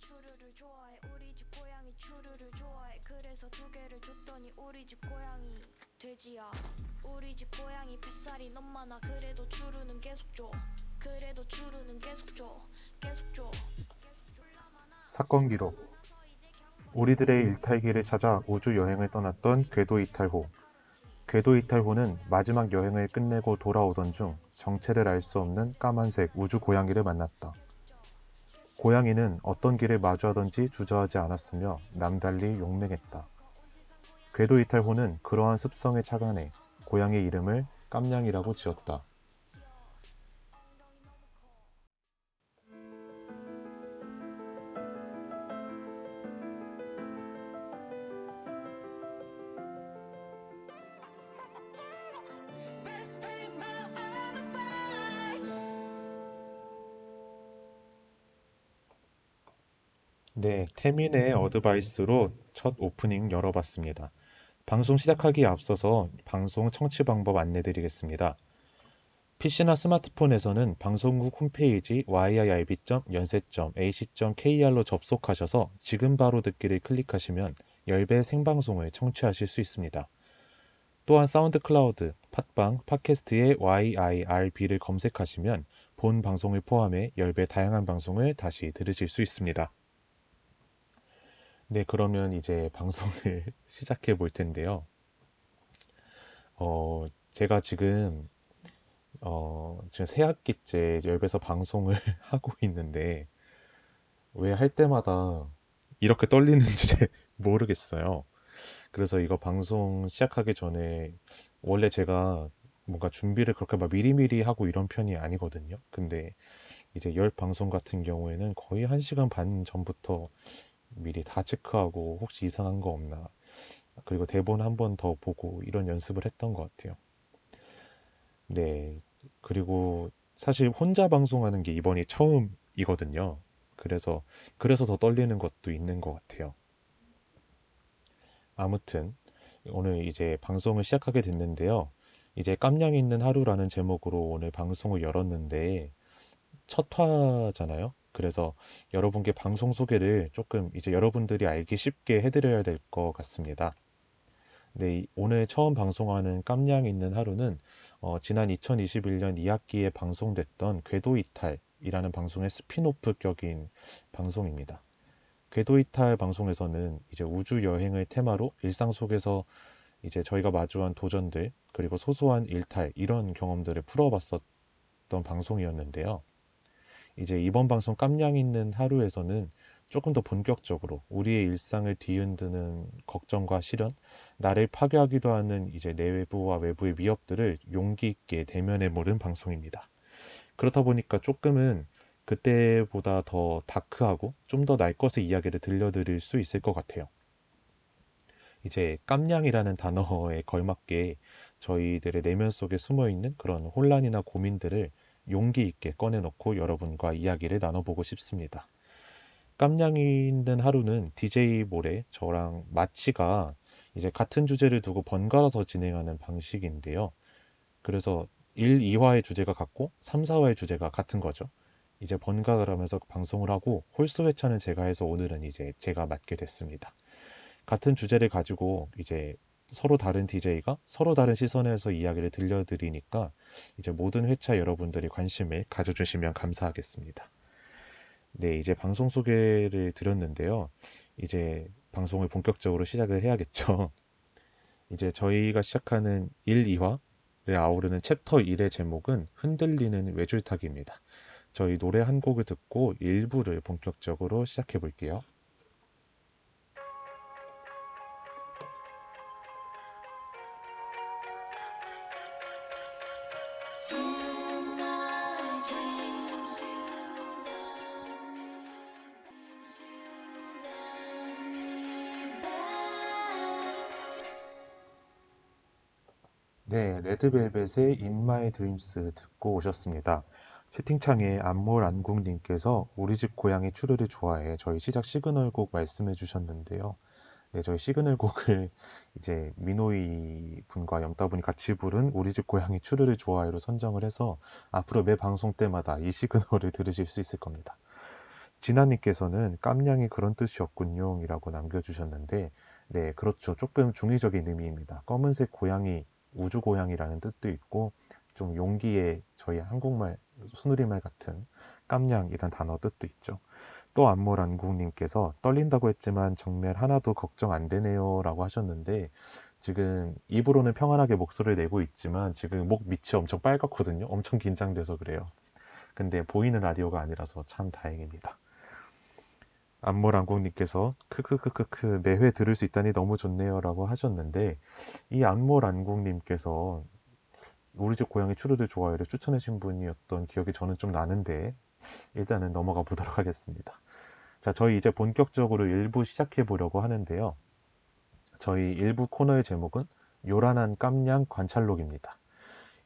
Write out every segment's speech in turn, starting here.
추루를 좋아해. 우리 집 고양이 추루를 좋아해. 그래서 두 개를 줬더니 우리 집 고양이 돼지야. 우리 집 고양이 뱃살이 너무 많아. 그래도 추루는 계속 줘. 그래도 추루는 계속 줘. 계속 줘. 사건 기록. 우리들의 일탈기를 찾아 우주 여행을 떠났던 궤도 이탈호. 궤도 이탈호는 마지막 여행을 끝내고 돌아오던 중 정체를 알 수 없는 까만색 우주 고양이를 만났다. 고양이는 어떤 길을 마주하던지 주저하지 않았으며 남달리 용맹했다. 궤도 이탈호는 그러한 습성에 착안해 고양이 이름을 깜냥이라고 지었다. 태민의 Advice로 첫 오프닝 열어봤습니다. 방송 시작하기에 앞서서 방송 청취 방법 안내드리겠습니다. PC나 스마트폰에서는 방송국 홈페이지 yirb.yonsei.ac.kr로 접속하셔서 지금 바로 듣기를 클릭하시면 10배 생방송을 청취하실 수 있습니다. 또한 SoundCloud, 팟빵, 팟캐스트의 YIRB를 검색하시면 본 방송을 포함해 10배 다양한 방송을 다시 들으실 수 있습니다. 네, 그러면 이제 방송을 시작해 볼 텐데요. 어, 제가 지금, 어, 지금 새 학기째 열배서 방송을 하고 있는데, 왜 할 때마다 이렇게 떨리는지 잘 모르겠어요. 그래서 이거 방송 시작하기 전에, 원래 제가 뭔가 준비를 그렇게 막 미리미리 하고 이런 편이 아니거든요. 근데 이제 열 방송 같은 경우에는 거의 한 시간 반 전부터 미리 다 체크하고 혹시 이상한 거 없나 그리고 대본 한 번 더 보고 이런 연습을 했던 것 같아요. 네. 그리고 사실 혼자 방송하는 게 이번이 처음이거든요. 그래서 그래서 더 떨리는 것도 있는 것 같아요. 아무튼 오늘 이제 방송을 시작하게 됐는데요. 이제 깜냥 있는 하루라는 제목으로 오늘 방송을 열었는데 첫 화잖아요. 그래서 여러분께 방송 소개를 조금 이제 여러분들이 알기 쉽게 해드려야 될 것 같습니다. 네, 오늘 처음 방송하는 깜냥 있는 하루는 어, 지난 2021년 2학기에 방송됐던 궤도 이탈이라는 방송의 스피노프 격인 방송입니다. 궤도 이탈 방송에서는 이제 우주 여행을 테마로 일상 속에서 이제 저희가 마주한 도전들 그리고 소소한 일탈 이런 경험들을 풀어봤었던 방송이었는데요. 이제 이번 방송 깜냥 있는 하루에서는 조금 더 본격적으로 우리의 일상을 뒤흔드는 걱정과 실현, 나를 파괴하기도 하는 이제 내부와 외부의 위협들을 용기 있게 대면해 보는 방송입니다. 그렇다 보니까 조금은 그때보다 더 다크하고 좀 더 날 것의 이야기를 들려드릴 수 있을 것 같아요. 이제 깜냥이라는 단어에 걸맞게 저희들의 내면 속에 숨어 있는 그런 혼란이나 고민들을 용기 있게 꺼내놓고 여러분과 이야기를 나눠보고 싶습니다. 깜냥이 있는 하루는 DJ 모레 저랑 마치가 이제 같은 주제를 두고 번갈아서 진행하는 방식인데요. 그래서 1, 2화의 주제가 같고 3, 4화의 주제가 같은 거죠. 이제 번갈아 가면서 방송을 하고 홀수 회차는 제가 해서 오늘은 이제 제가 맡게 됐습니다. 같은 주제를 가지고 이제 서로 다른 DJ가 서로 다른 시선에서 이야기를 들려드리니까 이제 모든 회차 여러분들이 관심을 가져주시면 감사하겠습니다. 네, 이제 방송 소개를 드렸는데요. 이제 방송을 본격적으로 시작을 해야겠죠. 이제 저희가 시작하는 1, 2화를 아우르는 챕터 1의 제목은 흔들리는 외줄타기입니다. 저희 노래 한 곡을 듣고 1부를 본격적으로 시작해 볼게요. 레드벨벳의 In My Dreams 듣고 오셨습니다. 채팅창에 안몰 안국님께서 우리 집 고양이 추르를 좋아해 저희 시작 시그널 곡 말씀해 주셨는데요. 네, 저희 시그널 곡을 이제 민호이 분과 영따 분이 같이 부른 우리 집 고양이 추르를 좋아해로 선정을 해서 앞으로 매 방송 때마다 이 시그널을 들으실 수 있을 겁니다. 진아님께서는 깜냥이 그런 뜻이었군요. 이라고 남겨주셨는데, 네, 그렇죠. 조금 중의적인 의미입니다. 검은색 고양이, 우주 고양이라는 뜻도 있고, 좀 용기의 저희 한국말, 순우리말 같은 깜냥이란 단어 뜻도 있죠. 또 안모란국님께서 떨린다고 했지만 정말 하나도 걱정 안 되네요. 라고 하셨는데, 지금 입으로는 평안하게 목소리를 내고 있지만 지금 목 밑이 엄청 빨갛거든요. 엄청 긴장돼서 그래요. 근데 보이는 라디오가 아니라서 참 다행입니다. 안모란국님께서 크크크크크 매회 들을 수 있다니 너무 좋네요 라고 하셨는데 이 안모란국님께서 우리 집 고양이 추르들 좋아요를 추천해 주신 분이었던 기억이 저는 좀 나는데 일단은 넘어가 보도록 하겠습니다. 자, 저희 이제 본격적으로 일부 시작해 보려고 하는데요. 저희 일부 코너의 제목은 요란한 깜냥 관찰록입니다.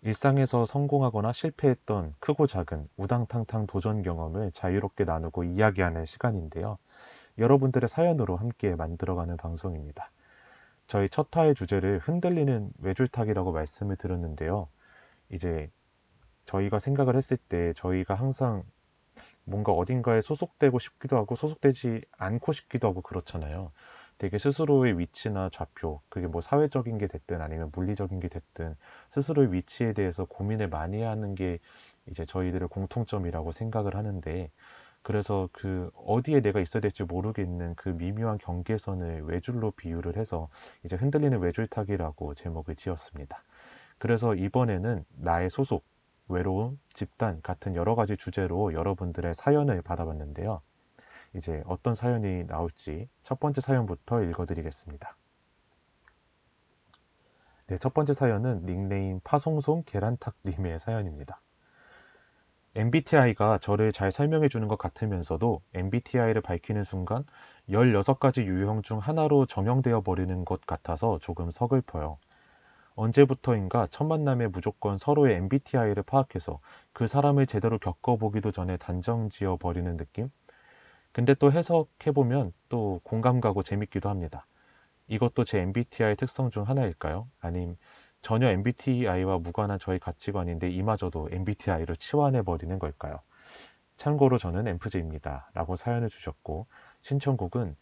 일상에서 성공하거나 실패했던 크고 작은 우당탕탕 도전 경험을 자유롭게 나누고 이야기하는 시간인데요. 여러분들의 사연으로 함께 만들어가는 방송입니다. 저희 첫 화의 주제를 흔들리는 외줄타기라고 말씀을 드렸는데요. 이제 저희가 생각을 했을 때 저희가 항상 뭔가 어딘가에 소속되고 싶기도 하고 소속되지 않고 싶기도 하고 그렇잖아요. 되게 스스로의 위치나 좌표, 그게 뭐 사회적인 게 됐든 아니면 물리적인 게 됐든 스스로의 위치에 대해서 고민을 많이 하는 게 이제 저희들의 공통점이라고 생각을 하는데 그래서 그 어디에 내가 있어야 될지 모르겠는 그 미묘한 경계선을 외줄로 비유를 해서 이제 흔들리는 외줄타기라고 제목을 지었습니다. 그래서 이번에는 나의 소속, 외로움, 집단 같은 여러 가지 주제로 여러분들의 사연을 받아봤는데요. 이제 어떤 사연이 나올지 첫 번째 사연부터 읽어드리겠습니다. 네, 첫 번째 사연은 닉네임 파송송 계란탁님의 사연입니다. MBTI가 저를 잘 설명해 주는 것 같으면서도 MBTI를 밝히는 순간 16가지 유형 중 하나로 정형되어 버리는 것 같아서 조금 서글퍼요. 언제부터인가 첫 만남에 무조건 서로의 MBTI를 파악해서 그 사람을 제대로 겪어보기도 전에 단정 지어 버리는 느낌? 근데 또 해석해보면 또 공감 가고 재밌기도 합니다. 이것도 제 MBTI 특성 중 하나일까요? 아님 전혀 MBTI와 무관한 저희 가치관인데 이마저도 MBTI로 치환해버리는 걸까요? 참고로 저는 엠프제입니다. 라고 사연을 주셨고 신청곡은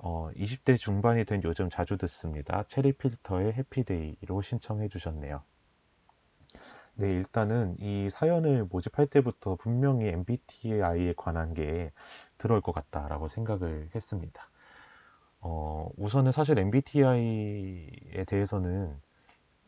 어, 20대 중반이 된 요즘 자주 듣습니다. 체리필터의 해피데이로 신청해 주셨네요. 네, 일단은 이 사연을 모집할 때부터 분명히 MBTI에 관한 게 들어올 것 같다라고 생각을 했습니다. 어, 우선은 사실 MBTI에 대해서는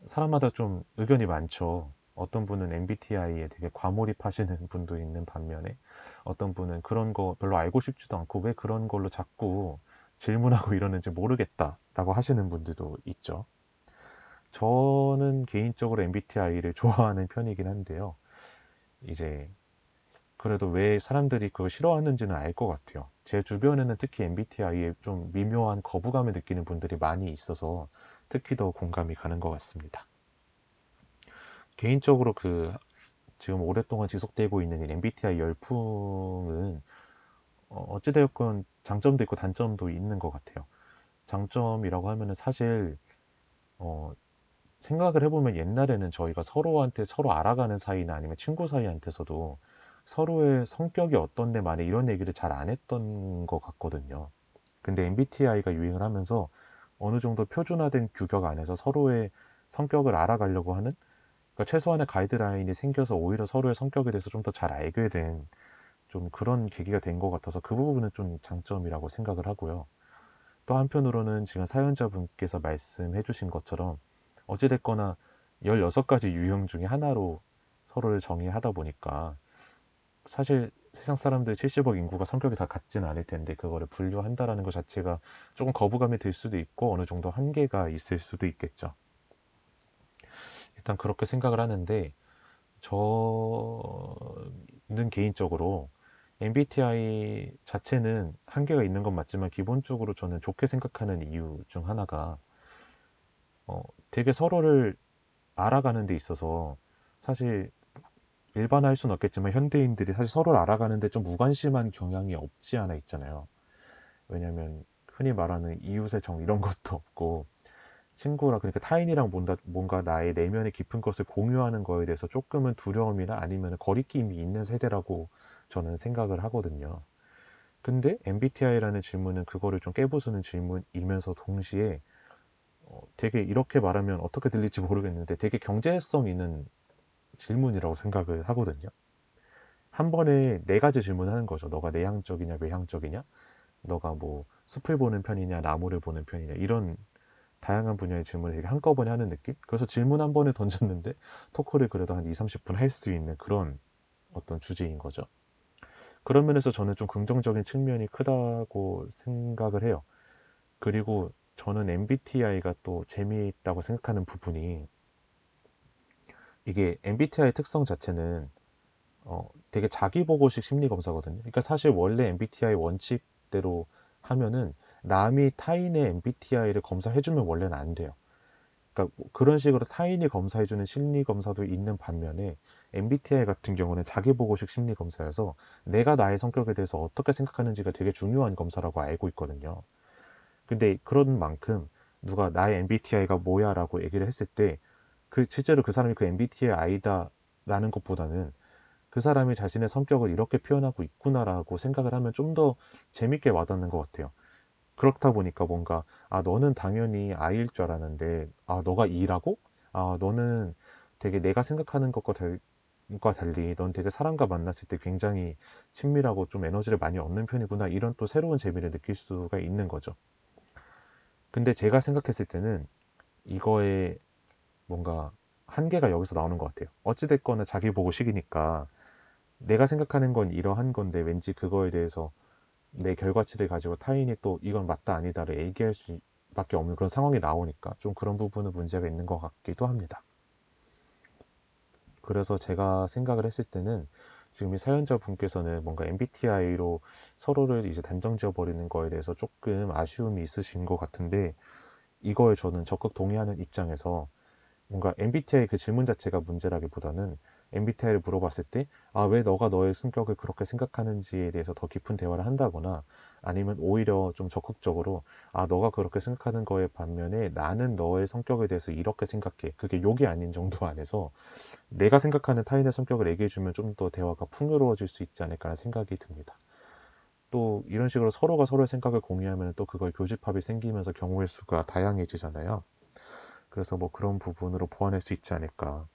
사람마다 좀 의견이 많죠. 어떤 분은 MBTI에 되게 과몰입하시는 분도 있는 반면에 어떤 분은 그런 거 별로 알고 싶지도 않고 왜 그런 걸로 자꾸 질문하고 이러는지 모르겠다라고 하시는 분들도 있죠. 저는 개인적으로 MBTI를 좋아하는 편이긴 한데요. 이제 그래도 왜 사람들이 그걸 싫어하는지는 알 것 같아요. 제 주변에는 특히 MBTI에 좀 미묘한 거부감을 느끼는 분들이 많이 있어서 특히 더 공감이 가는 것 같습니다. 개인적으로 그 지금 오랫동안 지속되고 있는 MBTI 열풍은 어, 어찌되었건 장점도 있고 단점도 있는 것 같아요. 장점이라고 하면은 사실 어, 생각을 해보면 옛날에는 저희가 서로한테 서로 알아가는 사이나 아니면 친구 사이한테서도 서로의 성격이 어떤데 만에 이런 얘기를 잘 안 했던 것 같거든요. 근데 MBTI가 유행을 하면서 어느 정도 표준화된 규격 안에서 서로의 성격을 알아가려고 하는 그러니까 최소한의 가이드라인이 생겨서 오히려 서로의 성격에 대해서 좀 더 잘 알게 된 좀 그런 계기가 된 것 같아서 그 부분은 좀 장점이라고 생각을 하고요. 또 한편으로는 지금 사연자분께서 말씀해 주신 것처럼 어찌됐거나 16가지 유형 중에 하나로 서로를 정의하다 보니까 사실 세상 사람들 70억 인구가 성격이 다 같지는 않을 텐데 그거를 분류한다라는 것 자체가 조금 거부감이 들 수도 있고 어느 정도 한계가 있을 수도 있겠죠. 일단 그렇게 생각을 하는데 저는 개인적으로 MBTI 자체는 한계가 있는 건 맞지만 기본적으로 저는 좋게 생각하는 이유 중 하나가 어, 되게 서로를 알아가는 데 있어서 사실 일반화할 수는 없겠지만 현대인들이 사실 서로를 알아가는데 좀 무관심한 경향이 없지 않아 있잖아요. 왜냐면 흔히 말하는 이웃의 정 이런 것도 없고 친구라 그러니까 타인이랑 뭔가, 뭔가 나의 내면의 깊은 것을 공유하는 거에 대해서 조금은 두려움이나 아니면 거리낌이 있는 세대라고 저는 생각을 하거든요. 근데 MBTI라는 질문은 그거를 좀 깨부수는 질문이면서 동시에 어, 되게 이렇게 말하면 어떻게 들릴지 모르겠는데 되게 경제성 있는 질문이라고 생각을 하거든요. 한 번에 네 가지 질문하는 거죠. 너가 내향적이냐, 외향적이냐? 너가 뭐 숲을 보는 편이냐, 나무를 보는 편이냐? 이런 다양한 분야의 질문을 되게 한꺼번에 하는 느낌? 그래서 질문 한 번에 던졌는데 토크를 그래도 한 2, 30분 할 수 있는 그런 어떤 주제인 거죠. 그런 면에서 저는 좀 긍정적인 측면이 크다고 생각을 해요. 그리고 저는 MBTI가 또 재미있다고 생각하는 부분이 이게 MBTI 특성 자체는 어, 되게 자기보고식 심리검사거든요. 그러니까 사실 원래 MBTI 원칙대로 하면은 남이 타인의 MBTI를 검사해주면 원래는 안 돼요. 그러니까 뭐 그런 식으로 타인이 검사해주는 심리검사도 있는 반면에 MBTI 같은 경우는 자기보고식 심리검사여서 내가 나의 성격에 대해서 어떻게 생각하는지가 되게 중요한 검사라고 알고 있거든요. 근데 그런 만큼 누가 나의 MBTI가 뭐야 라고 얘기를 했을 때 그 실제로 그 사람이 그 MBTI 아이다라는 것보다는 그 사람이 자신의 성격을 이렇게 표현하고 있구나라고 생각을 하면 좀 더 재밌게 와닿는 것 같아요. 그렇다 보니까 뭔가 아 너는 당연히 I일 줄 알았는데 아 너가 E라고? 아 너는 되게 내가 생각하는 것과 달, 과 달리 넌 되게 사람과 만났을 때 굉장히 친밀하고 좀 에너지를 많이 얻는 편이구나 이런 또 새로운 재미를 느낄 수가 있는 거죠. 근데 제가 생각했을 때는 이거에 뭔가 한계가 여기서 나오는 것 같아요. 어찌됐거나 자기 보고 식이니까 내가 생각하는 건 이러한 건데 왠지 그거에 대해서 내 결과치를 가지고 타인이 또 이건 맞다 아니다를 얘기할 수밖에 없는 그런 상황이 나오니까 좀 그런 부분은 문제가 있는 것 같기도 합니다. 그래서 제가 생각을 했을 때는 지금 이 사연자분께서는 뭔가 MBTI로 서로를 이제 단정 지어버리는 거에 대해서 조금 아쉬움이 있으신 것 같은데 이거에 저는 적극 동의하는 입장에서 뭔가 MBTI 그 질문 자체가 문제라기보다는 MBTI를 물어봤을 때, 아, 왜 너가 너의 성격을 그렇게 생각하는지에 대해서 더 깊은 대화를 한다거나, 아니면 오히려 좀 적극적으로, 아, 너가 그렇게 생각하는 거에 반면에 나는 너의 성격에 대해서 이렇게 생각해. 그게 욕이 아닌 정도 안에서 내가 생각하는 타인의 성격을 얘기해주면 좀 더 대화가 풍요로워질 수 있지 않을까라는 생각이 듭니다. 또 이런 식으로 서로가 서로의 생각을 공유하면 또 그걸 교집합이 생기면서 경우의 수가 다양해지잖아요. 그래서 뭐 그런 부분으로 보완할 수 있지 않을까.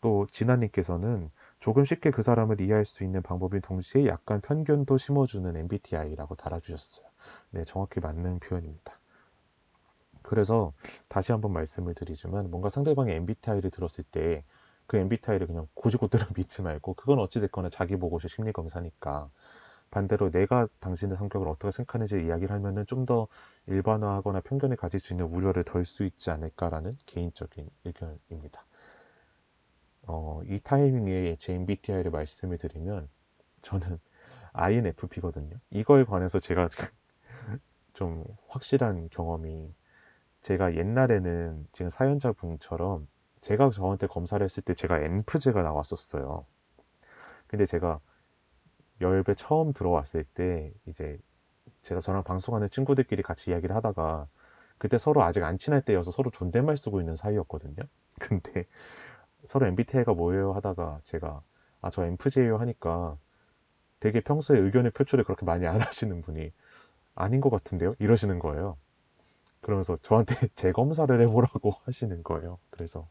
또 진아님께서는 조금 쉽게 그 사람을 이해할 수 있는 방법인 동시에 약간 편견도 심어주는 MBTI라고 달아주셨어요. 네, 정확히 맞는 표현입니다. 그래서 다시 한번 말씀을 드리지만 뭔가 상대방의 MBTI를 들었을 때 그 MBTI를 그냥 고지고대로 믿지 말고 그건 어찌됐거나 자기 보고서 심리 검사니까 반대로 내가 당신의 성격을 어떻게 생각하는지 이야기를 하면은 좀 더 일반화하거나 편견을 가질 수 있는 우려를 덜 수 있지 않을까라는 개인적인 의견입니다. 어, 이 타이밍에 제 MBTI를 말씀을 드리면 저는 INFP거든요. 이거에 관해서 제가 좀 확실한 경험이 제가 옛날에는 지금 사연자분처럼 제가 저한테 검사를 했을 때 제가 NF제가 나왔었어요. 근데 제가 열배 처음 들어왔을 때 이제 제가 저랑 방송하는 친구들끼리 같이 이야기를 하다가 그때 서로 아직 안 친할 때여서 서로 존댓말 쓰고 있는 사이였거든요. 근데 서로 MBTI가 뭐예요 하다가 제가 아 저 MFJ예요 하니까 되게 평소에 의견의 표출을 그렇게 많이 안 하시는 분이 아닌 것 같은데요? 이러시는 거예요. 그러면서 저한테 재검사를 해보라고 하시는 거예요. 그래서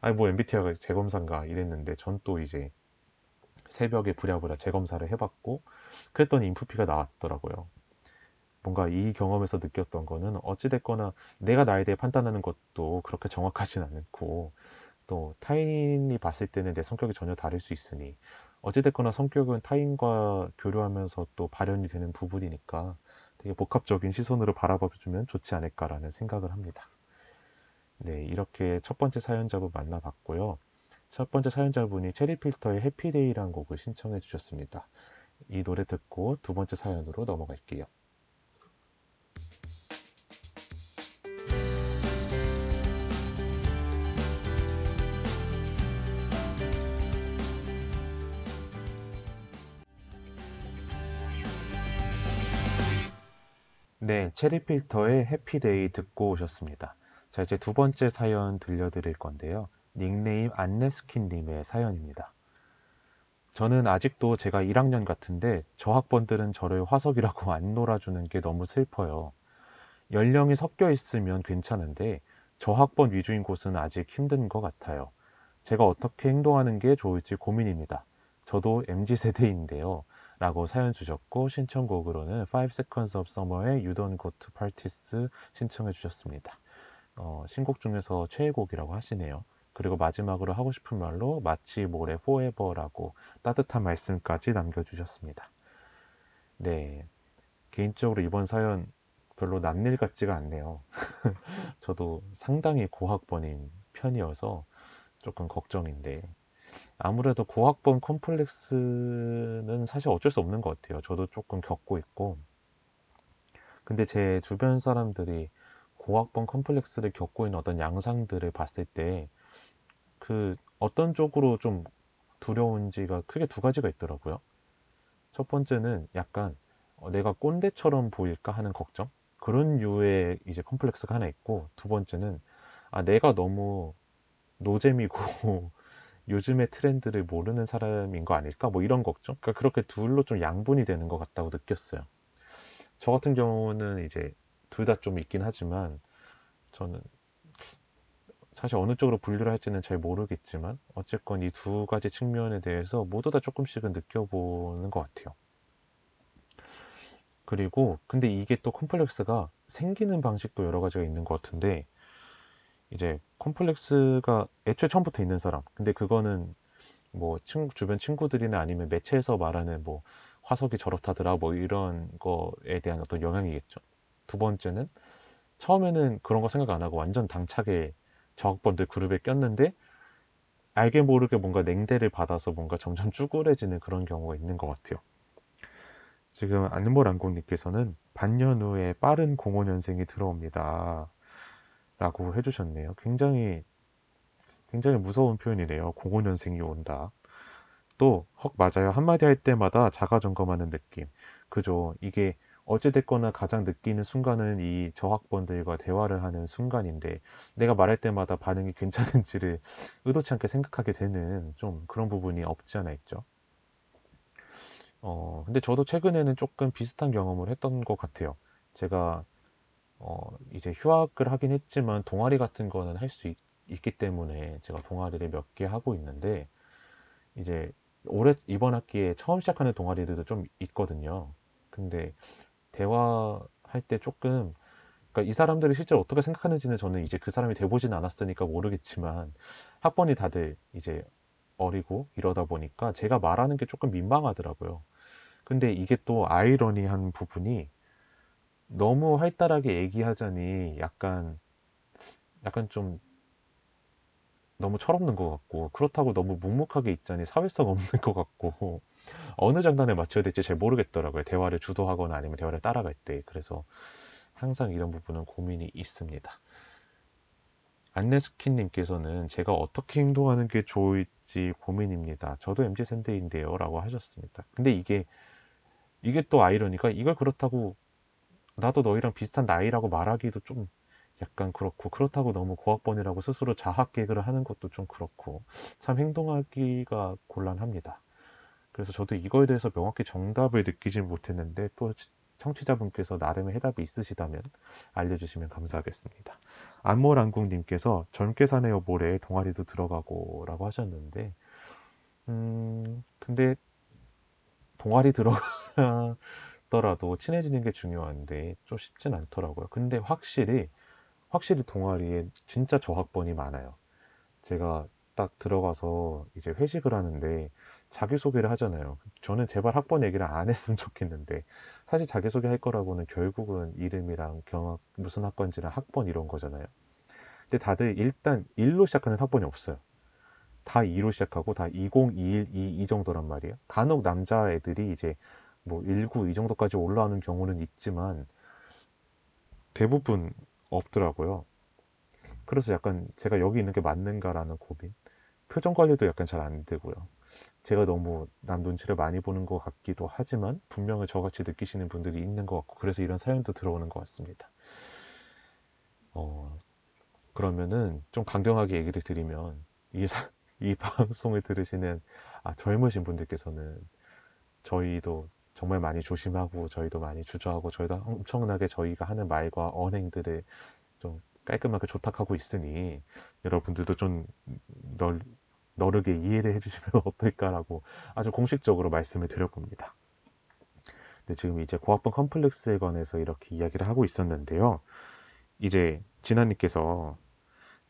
아니 뭐 MBTI가 재검사인가 이랬는데 전 또 이제 새벽에 부랴부랴 재검사를 해봤고 그랬더니 인프피가 나왔더라고요. 뭔가 이 경험에서 느꼈던 거는 어찌됐거나 내가 나에 대해 판단하는 것도 그렇게 정확하진 않고 또 타인이 봤을 때는 내 성격이 전혀 다를 수 있으니 어찌됐거나 성격은 타인과 교류하면서 또 발현이 되는 부분이니까 되게 복합적인 시선으로 바라봐주면 좋지 않을까라는 생각을 합니다. 네, 이렇게 첫 번째 사연자분 만나봤고요. 첫 번째 사연자분이 체리필터의 해피데이라는 곡을 신청해 주셨습니다. 이 노래 듣고 두 번째 사연으로 넘어갈게요. 네, 체리필터의 해피데이 듣고 오셨습니다. 자, 이제 두 번째 사연 들려드릴 건데요. 닉네임 안네스킨님의 사연입니다. 저는 아직도 제가 1학년 같은데 저 학번들은 저를 화석이라고 안 놀아주는 게 너무 슬퍼요. 연령이 섞여 있으면 괜찮은데 저 학번 위주인 곳은 아직 힘든 것 같아요. 제가 어떻게 행동하는 게 좋을지 고민입니다. 저도 MZ세대인데요. 라고 사연 주셨고 신청곡으로는 5 Seconds of Summer의 You Don't Go to Parties 신청해 주셨습니다. 어, 신곡 중에서 최애곡이라고 하시네요. 그리고 마지막으로 하고 싶은 말로 마치 모래 forever라고 따뜻한 말씀까지 남겨주셨습니다. 네. 개인적으로 이번 사연 별로 남일 같지가 않네요. 저도 상당히 고학번인 편이어서 조금 걱정인데 아무래도 고학번 컴플렉스는 사실 어쩔 수 없는 것 같아요. 저도 조금 겪고 있고 근데 제 주변 사람들이 고학번 컴플렉스를 겪고 있는 어떤 양상들을 봤을 때 그 어떤 쪽으로 좀 두려운지가 크게 두 가지가 있더라고요. 첫 번째는 약간 어, 내가 꼰대처럼 보일까 하는 걱정? 그런 류의 이제 컴플렉스가 하나 있고 두 번째는 아 내가 너무 노잼이고 요즘의 트렌드를 모르는 사람인 거 아닐까? 뭐 이런 걱정? 그러니까 그렇게 둘로 좀 양분이 되는 것 같다고 느꼈어요. 저 같은 경우는 이제 둘 다 좀 있긴 하지만 저는 사실 어느 쪽으로 분류를 할지는 잘 모르겠지만 어쨌건 이 두 가지 측면에 대해서 모두 다 조금씩은 느껴보는 것 같아요. 그리고 근데 이게 또 컴플렉스가 생기는 방식도 여러 가지가 있는 것 같은데 이제 컴플렉스가 애초에 처음부터 있는 사람 근데 그거는 뭐 친, 주변 친구들이나 아니면 매체에서 말하는 뭐 화석이 저렇다더라 뭐 이런 거에 대한 어떤 영향이겠죠. 두 번째는 처음에는 그런 거 생각 안 하고 완전 당차게 저학번들 그룹에 꼈는데 알게 모르게 뭔가 냉대를 받아서 뭔가 점점 쭈그레지는 그런 경우가 있는 것 같아요. 지금 안몰안공님께서는 반년 후에 빠른 05년생이 들어옵니다. 라고 해주셨네요. 굉장히, 굉장히 무서운 표현이네요. 05년생이 온다. 또, 헉, 맞아요. 한마디 할 때마다 자가 점검하는 느낌. 그죠. 이게 어찌됐거나 가장 느끼는 순간은 이 저학번들과 대화를 하는 순간인데 내가 말할 때마다 반응이 괜찮은지를 의도치 않게 생각하게 되는 좀 그런 부분이 없지 않아 있죠. 어, 근데 저도 최근에는 조금 비슷한 경험을 했던 것 같아요. 제가 어, 이제 휴학을 하긴 했지만 동아리 같은 거는 할 수 있기 때문에 제가 동아리를 몇 개 하고 있는데 이제 올해 이번 학기에 처음 시작하는 동아리들도 좀 있거든요. 근데 대화할 때 조금 그러니까 이 사람들이 실제로 어떻게 생각하는지는 저는 이제 그 사람이 돼보진 않았으니까 모르겠지만 학번이 다들 이제 어리고 이러다 보니까 제가 말하는 게 조금 민망하더라고요. 근데 이게 또 아이러니한 부분이 너무 활달하게 얘기하자니 약간 약간 좀 너무 철없는 것 같고 그렇다고 너무 묵묵하게 있자니 사회성 없는 것 같고 어느 장단에 맞춰야 될지 잘 모르겠더라고요. 대화를 주도하거나 아니면 대화를 따라갈 때. 그래서 항상 이런 부분은 고민이 있습니다. 안네스킨님께서는 제가 어떻게 행동하는 게 좋을지 고민입니다. 저도 MZ세대인데요. 라고 하셨습니다. 근데 이게, 이게 또 아이러니까 이걸 그렇다고 나도 너희랑 비슷한 나이라고 말하기도 좀 약간 그렇고, 그렇다고 너무 고학번이라고 스스로 자학 개그를 하는 것도 좀 그렇고, 참 행동하기가 곤란합니다. 그래서 저도 이거에 대해서 명확히 정답을 느끼지 못했는데 또 청취자분께서 나름의 해답이 있으시다면 알려주시면 감사하겠습니다. 안몰안국님께서 젊게 사네요 모레 동아리도 들어가고 라고 하셨는데 음 근데 동아리 들어가더라도 친해지는 게 중요한데 좀 쉽진 않더라고요. 근데 확실히 확실히 동아리에 진짜 저학번이 많아요. 제가 딱 들어가서 이제 회식을 하는데 자기소개를 하잖아요. 저는 제발 학번 얘기를 안 했으면 좋겠는데 사실 자기소개 할 거라고는 결국은 이름이랑 경학 무슨 학번지랑 학번 이런 거잖아요. 근데 다들 일단 1로 시작하는 학번이 없어요. 다 2로 시작하고 다 20, 21, 2, 이 정도란 말이에요. 간혹 남자 애들이 이제 뭐 19, 이 정도까지 올라오는 경우는 있지만 대부분 없더라고요. 그래서 약간 제가 여기 있는 게 맞는가라는 고민. 표정 관리도 약간 잘 안 되고요. 제가 너무 남 눈치를 많이 보는 것 같기도 하지만 분명히 저같이 느끼시는 분들이 있는 것 같고 그래서 이런 사연도 들어오는 것 같습니다. 어, 그러면은 좀 강경하게 얘기를 드리면 이, 사, 이 방송을 들으시는 아, 젊으신 분들께서는 저희도 정말 많이 조심하고 저희도 많이 주저하고 저희도 엄청나게 저희가 하는 말과 언행들을 좀 깔끔하게 조탁하고 있으니 여러분들도 좀 널, 너르게 이해를 해주시면 어떨까라고 아주 공식적으로 말씀을 드려봅니다. 네, 지금 이제 고학번 컴플렉스에 관해서 이렇게 이야기를 하고 있었는데요. 이제 진아님께서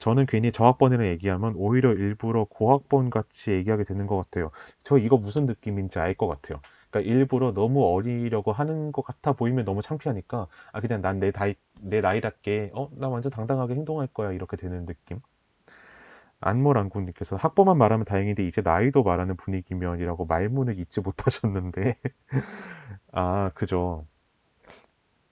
저는 괜히 저학번이라 얘기하면 오히려 일부러 고학번 같이 얘기하게 되는 것 같아요. 저 이거 무슨 느낌인지 알 것 같아요. 그러니까 일부러 너무 어리려고 하는 것 같아 보이면 너무 창피하니까 아 그냥 난 내 나이 내 나이답게 어 나 완전 당당하게 행동할 거야 이렇게 되는 느낌. 안모랑군님께서 학번만 말하면 다행인데 이제 나이도 말하는 분위기면이라고 말문을 잊지 못하셨는데 아 그죠.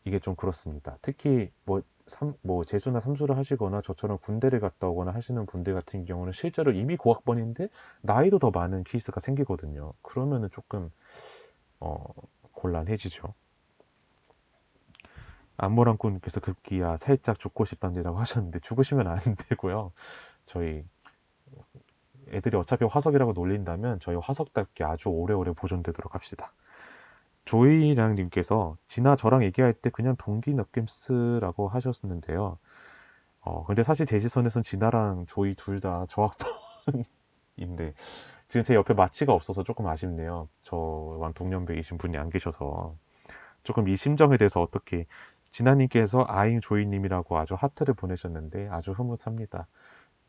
이게 좀 그렇습니다. 특히 뭐, 삼, 뭐 재수나 삼수를 하시거나 저처럼 군대를 갔다 오거나 하시는 분들 같은 경우는 실제로 이미 고학번인데 나이도 더 많은 케이스가 생기거든요. 그러면은 조금 어, 곤란해지죠. 안모랑꾼께서 급기야 살짝 죽고 싶답니다고 하셨는데 죽으시면 안 되고요. 저희 애들이 어차피 화석이라고 놀린다면 저희 화석답게 아주 오래오래 보존되도록 합시다. 조이랑님께서 지나 저랑 얘기할 때 그냥 동기 느낌스라고 하셨는데요. 어, 근데 사실 대지선에선 진아랑 조이 둘 다 저학번인데 지금 제 옆에 마치가 없어서 조금 아쉽네요. 저랑 동년배이신 분이 안 계셔서 조금 이 심정에 대해서 어떻게 진아님께서 아잉 조이님이라고 아주 하트를 보내셨는데 아주 흐뭇합니다.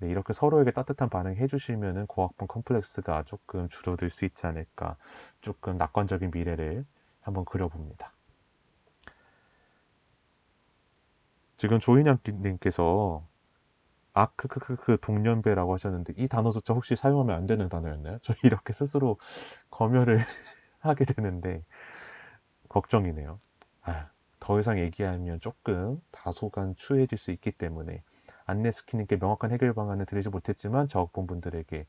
네, 이렇게 서로에게 따뜻한 반응 해주시면은 고학번 컴플렉스가 조금 줄어들 수 있지 않을까. 조금 낙관적인 미래를 한번 그려봅니다. 지금 조인양님께서 아크크크크 동년배라고 하셨는데 이 단어조차 혹시 사용하면 안 되는 단어였나요? 저 이렇게 스스로 검열을 하게 되는데 걱정이네요. 아, 더 이상 얘기하면 조금 다소간 추해질 수 있기 때문에 안내스키님께 명확한 해결 방안을 드리지 못했지만 저학번분들에게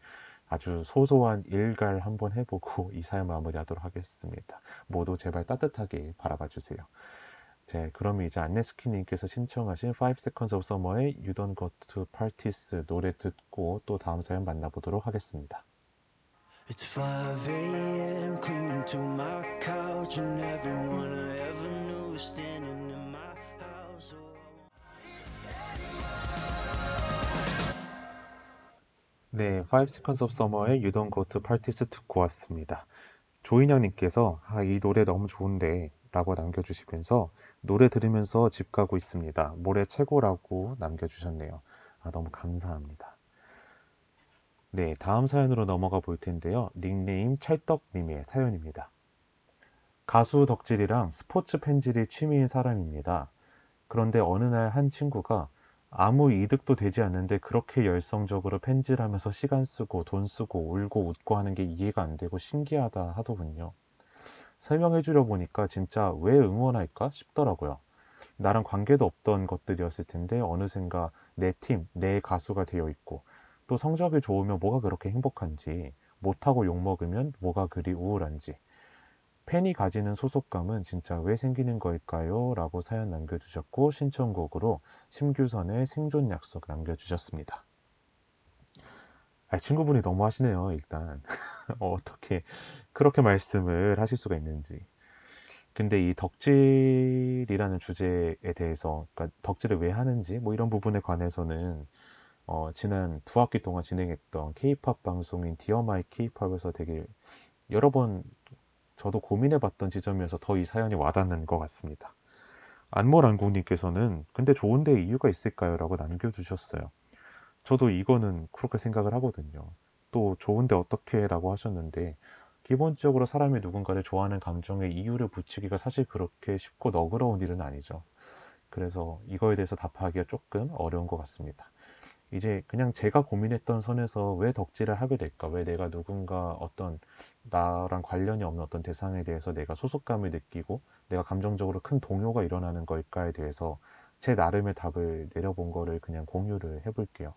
아주 소소한 일갈 한번 해보고 이 사연 마무리하도록 하겠습니다. 모두 제발 따뜻하게 바라봐 주세요. 네, 그러면 이제 안네스키님께서 신청하신 5 Seconds of Summer의 You Don't Go to Parties 노래 듣고 또 다음 사연 만나보도록 하겠습니다. It's 5 a.m. cruising to my couch and everyone I ever knew is standing 네, 5 Seconds of Summer의 You Don't Go to Parties 듣고 왔습니다. 조인영님께서 아, 이 노래 너무 좋은데 라고 남겨주시면서 노래 들으면서 집 가고 있습니다. 모레 최고라고 남겨주셨네요. 아, 너무 감사합니다. 네, 다음 사연으로 넘어가 볼 텐데요. 닉네임 찰떡님의 사연입니다. 가수 덕질이랑 스포츠 팬질이 취미인 사람입니다. 그런데 어느 날 한 친구가 아무 이득도 되지 않는데 그렇게 열성적으로 팬질하면서 시간 쓰고 돈 쓰고 울고 웃고 하는 게 이해가 안 되고 신기하다 하더군요. 설명해 주려 보니까 진짜 왜 응원할까 싶더라고요. 나랑 관계도 없던 것들이었을 텐데 어느샌가 내 팀, 내 가수가 되어 있고 또 성적이 좋으면 뭐가 그렇게 행복한지 못하고 욕먹으면 뭐가 그리 우울한지 팬이 가지는 소속감은 진짜 왜 생기는 걸까요? 라고 사연 남겨주셨고 신청곡으로 심규선의 생존 약속 남겨주셨습니다. 아, 친구분이 너무 하시네요, 일단. 어떻게 그렇게 말씀을 하실 수가 있는지. 근데 이 덕질이라는 주제에 대해서, 그러니까 덕질을 왜 하는지, 뭐 이런 부분에 관해서는, 어, 지난 두 학기 동안 진행했던 K-팝 방송인 Dear My K-팝에서 되게 여러 번 저도 고민해봤던 지점이어서 더 이 사연이 와닿는 것 같습니다. 안모란국님께서는 근데 좋은데 이유가 있을까요? 라고 남겨주셨어요. 저도 이거는 그렇게 생각을 하거든요. 또 좋은데 어떻게 라고 하셨는데 기본적으로 사람이 누군가를 좋아하는 감정에 이유를 붙이기가 사실 그렇게 쉽고 너그러운 일은 아니죠. 그래서 이거에 대해서 답하기가 조금 어려운 것 같습니다. 이제 그냥 제가 고민했던 선에서 왜 덕질을 하게 될까? 왜 내가 누군가 어떤 나랑 관련이 없는 어떤 대상에 대해서 내가 소속감을 느끼고 내가 감정적으로 큰 동요가 일어나는 걸까에 대해서 제 나름의 답을 내려본 거를 그냥 공유를 해볼게요.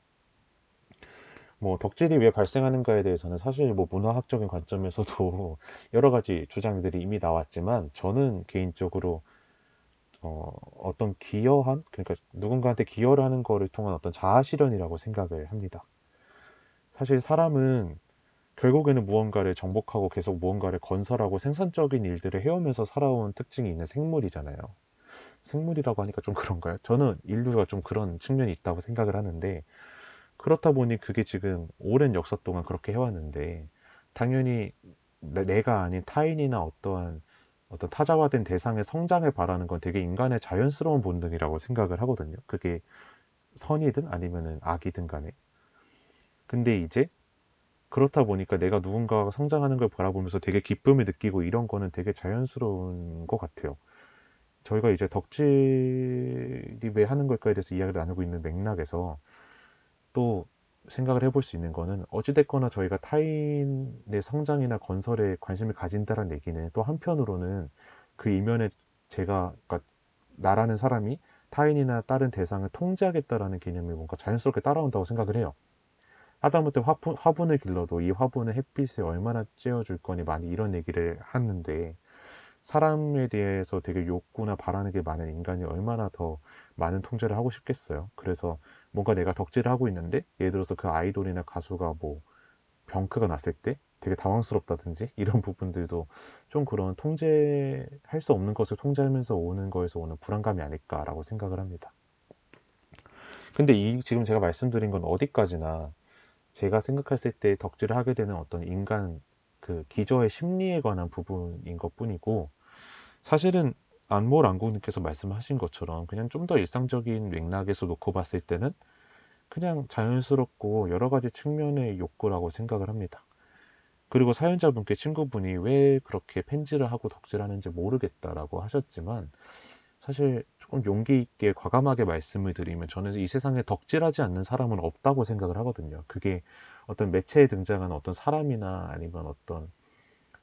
뭐 덕질이 왜 발생하는가에 대해서는 사실 뭐 문화학적인 관점에서도 여러 가지 주장들이 이미 나왔지만 저는 개인적으로 어, 어떤 기여함, 그러니까 누군가한테 기여를 하는 거를 통한 어떤 자아 실현이라고 생각을 합니다. 사실 사람은 결국에는 무언가를 정복하고 계속 무언가를 건설하고 생산적인 일들을 해오면서 살아온 특징이 있는 생물이잖아요. 생물이라고 하니까 좀 그런가요? 저는 인류가 좀 그런 측면이 있다고 생각을 하는데 그렇다 보니 그게 지금 오랜 역사 동안 그렇게 해왔는데 당연히 내가 아닌 타인이나 어떠한 어떤 타자화된 대상의 성장을 바라는 건 되게 인간의 자연스러운 본능이라고 생각을 하거든요. 그게 선이든 아니면은 악이든 간에. 근데 이제 그렇다 보니까 내가 누군가가 성장하는 걸 바라보면서 되게 기쁨을 느끼고 이런 거는 되게 자연스러운 것 같아요. 저희가 이제 덕질이 왜 하는 걸까에 대해서 이야기를 나누고 있는 맥락에서 또 생각을 해볼 수 있는 거는 어찌됐거나 저희가 타인의 성장이나 건설에 관심을 가진다는 얘기는 또 한편으로는 그 이면에 제가 그러니까 나라는 사람이 타인이나 다른 대상을 통제하겠다라는 개념이 뭔가 자연스럽게 따라온다고 생각을 해요. 하다못해 화분, 화분을 길러도 이 화분을 햇빛에 얼마나 쬐어줄 거니 많이 이런 얘기를 하는데 사람에 대해서 되게 욕구나 바라는 게 많은 인간이 얼마나 더 많은 통제를 하고 싶겠어요. 그래서 뭔가 내가 덕질을 하고 있는데 예를 들어서 그 아이돌이나 가수가 뭐 병크가 났을 때 되게 당황스럽다든지 이런 부분들도 좀 그런 통제할 수 없는 것을 통제하면서 오는 거에서 오는 불안감이 아닐까라고 생각을 합니다. 근데 이 지금 제가 말씀드린 건 어디까지나 제가 생각했을 때 덕질을 하게 되는 어떤 인간 그 기저의 심리에 관한 부분인 것 뿐이고 사실은 안몰 안국님께서 말씀하신 것처럼 그냥 좀 더 일상적인 맥락에서 놓고 봤을 때는 그냥 자연스럽고 여러 가지 측면의 욕구라고 생각을 합니다. 그리고 사연자분께 친구분이 왜 그렇게 펜지를 하고 덕질하는지 모르겠다라고 하셨지만 사실 조금 용기 있게 과감하게 말씀을 드리면 저는 이 세상에 덕질하지 않는 사람은 없다고 생각을 하거든요. 그게 어떤 매체에 등장하는 어떤 사람이나 아니면 어떤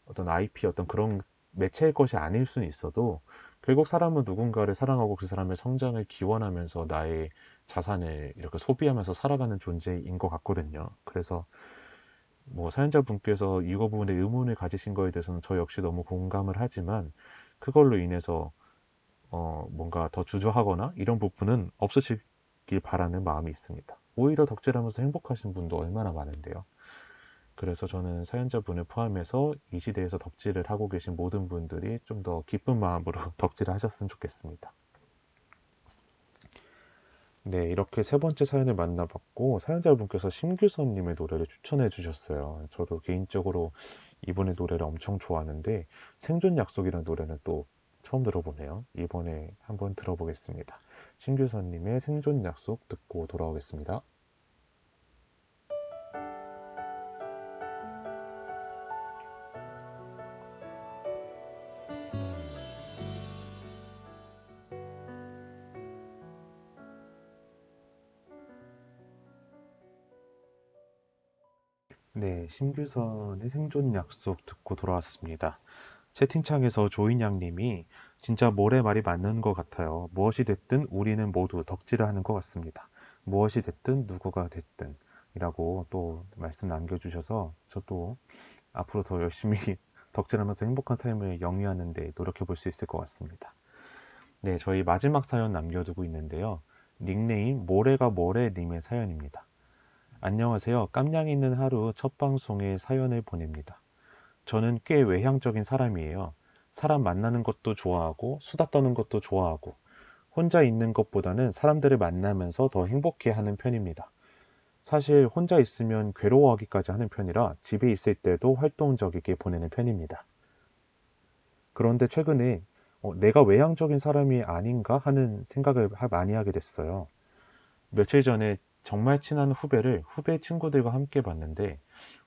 어떤 IP 어떤 그런 매체일 것이 아닐 수는 있어도 결국 사람은 누군가를 사랑하고 그 사람의 성장을 기원하면서 나의 자산을 이렇게 소비하면서 살아가는 존재인 것 같거든요. 그래서 뭐 사연자분께서 이거 부분에 의문을 가지신 거에 대해서는 저 역시 너무 공감을 하지만 그걸로 인해서 어 뭔가 더 주저하거나 이런 부분은 없으시길 바라는 마음이 있습니다. 오히려 덕질하면서 행복하신 분도 얼마나 많은데요. 그래서 저는 사연자분을 포함해서 이 시대에서 덕질을 하고 계신 모든 분들이 좀 더 기쁜 마음으로 덕질을 하셨으면 좋겠습니다. 네, 이렇게 세 번째 사연을 만나봤고, 사연자분께서 심규선님의 노래를 추천해 주셨어요. 저도 개인적으로 이분의 노래를 엄청 좋아하는데, 생존 약속이라는 노래는 또 처음 들어보네요. 이번에 한번 들어보겠습니다. 심규선님의 생존 약속 듣고 돌아오겠습니다. 네, 심규선의 생존 약속 듣고 돌아왔습니다. 채팅창에서 조인양님이 진짜 모래 말이 맞는 것 같아요. 무엇이 됐든 우리는 모두 덕질을 하는 것 같습니다. 무엇이 됐든 누구가 됐든 이라고 또 말씀 남겨주셔서 저도 앞으로 더 열심히 덕질하면서 행복한 삶을 영위하는 데 노력해 볼 수 있을 것 같습니다. 네, 저희 마지막 사연 남겨두고 있는데요. 닉네임 모래가 모래님의 사연입니다. 안녕하세요. 깜냥 있는 하루 첫 방송에 사연을 보냅니다. 저는 꽤 외향적인 사람이에요. 사람 만나는 것도 좋아하고 수다 떠는 것도 좋아하고 혼자 있는 것보다는 사람들을 만나면서 더 행복해 하는 편입니다. 사실 혼자 있으면 괴로워하기까지 하는 편이라 집에 있을 때도 활동적이게 보내는 편입니다. 그런데 최근에 어, 내가 외향적인 사람이 아닌가 하는 생각을 많이 하게 됐어요. 며칠 전에 정말 친한 후배를 후배 친구들과 함께 봤는데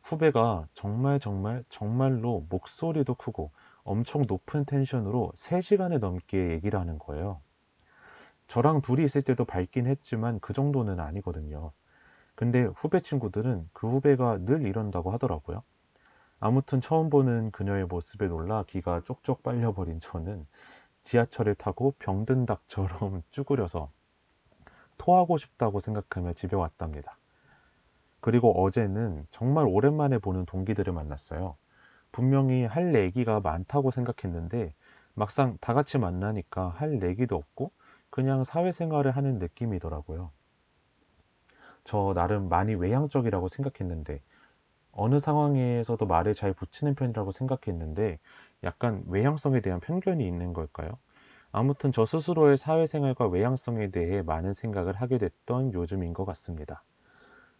후배가 정말 정말 정말로 목소리도 크고 엄청 높은 텐션으로 3시간에 넘게 얘기를 하는 거예요. 저랑 둘이 있을 때도 밝긴 했지만 그 정도는 아니거든요. 근데 후배 친구들은 그 후배가 늘 이런다고 하더라고요. 아무튼 처음 보는 그녀의 모습에 놀라 기가 쪽쪽 빨려버린 저는 지하철을 타고 병든 닭처럼 쭈그려서 토하고 싶다고 생각하며 집에 왔답니다. 그리고 어제는 정말 오랜만에 보는 동기들을 만났어요. 분명히 할 얘기가 많다고 생각했는데 막상 다 같이 만나니까 할 얘기도 없고 그냥 사회생활을 하는 느낌이더라고요. 저 나름 많이 외향적이라고 생각했는데 어느 상황에서도 말을 잘 붙이는 편이라고 생각했는데 약간 외향성에 대한 편견이 있는 걸까요? 아무튼 저 스스로의 사회생활과 외향성에 대해 많은 생각을 하게 됐던 요즘인 것 같습니다.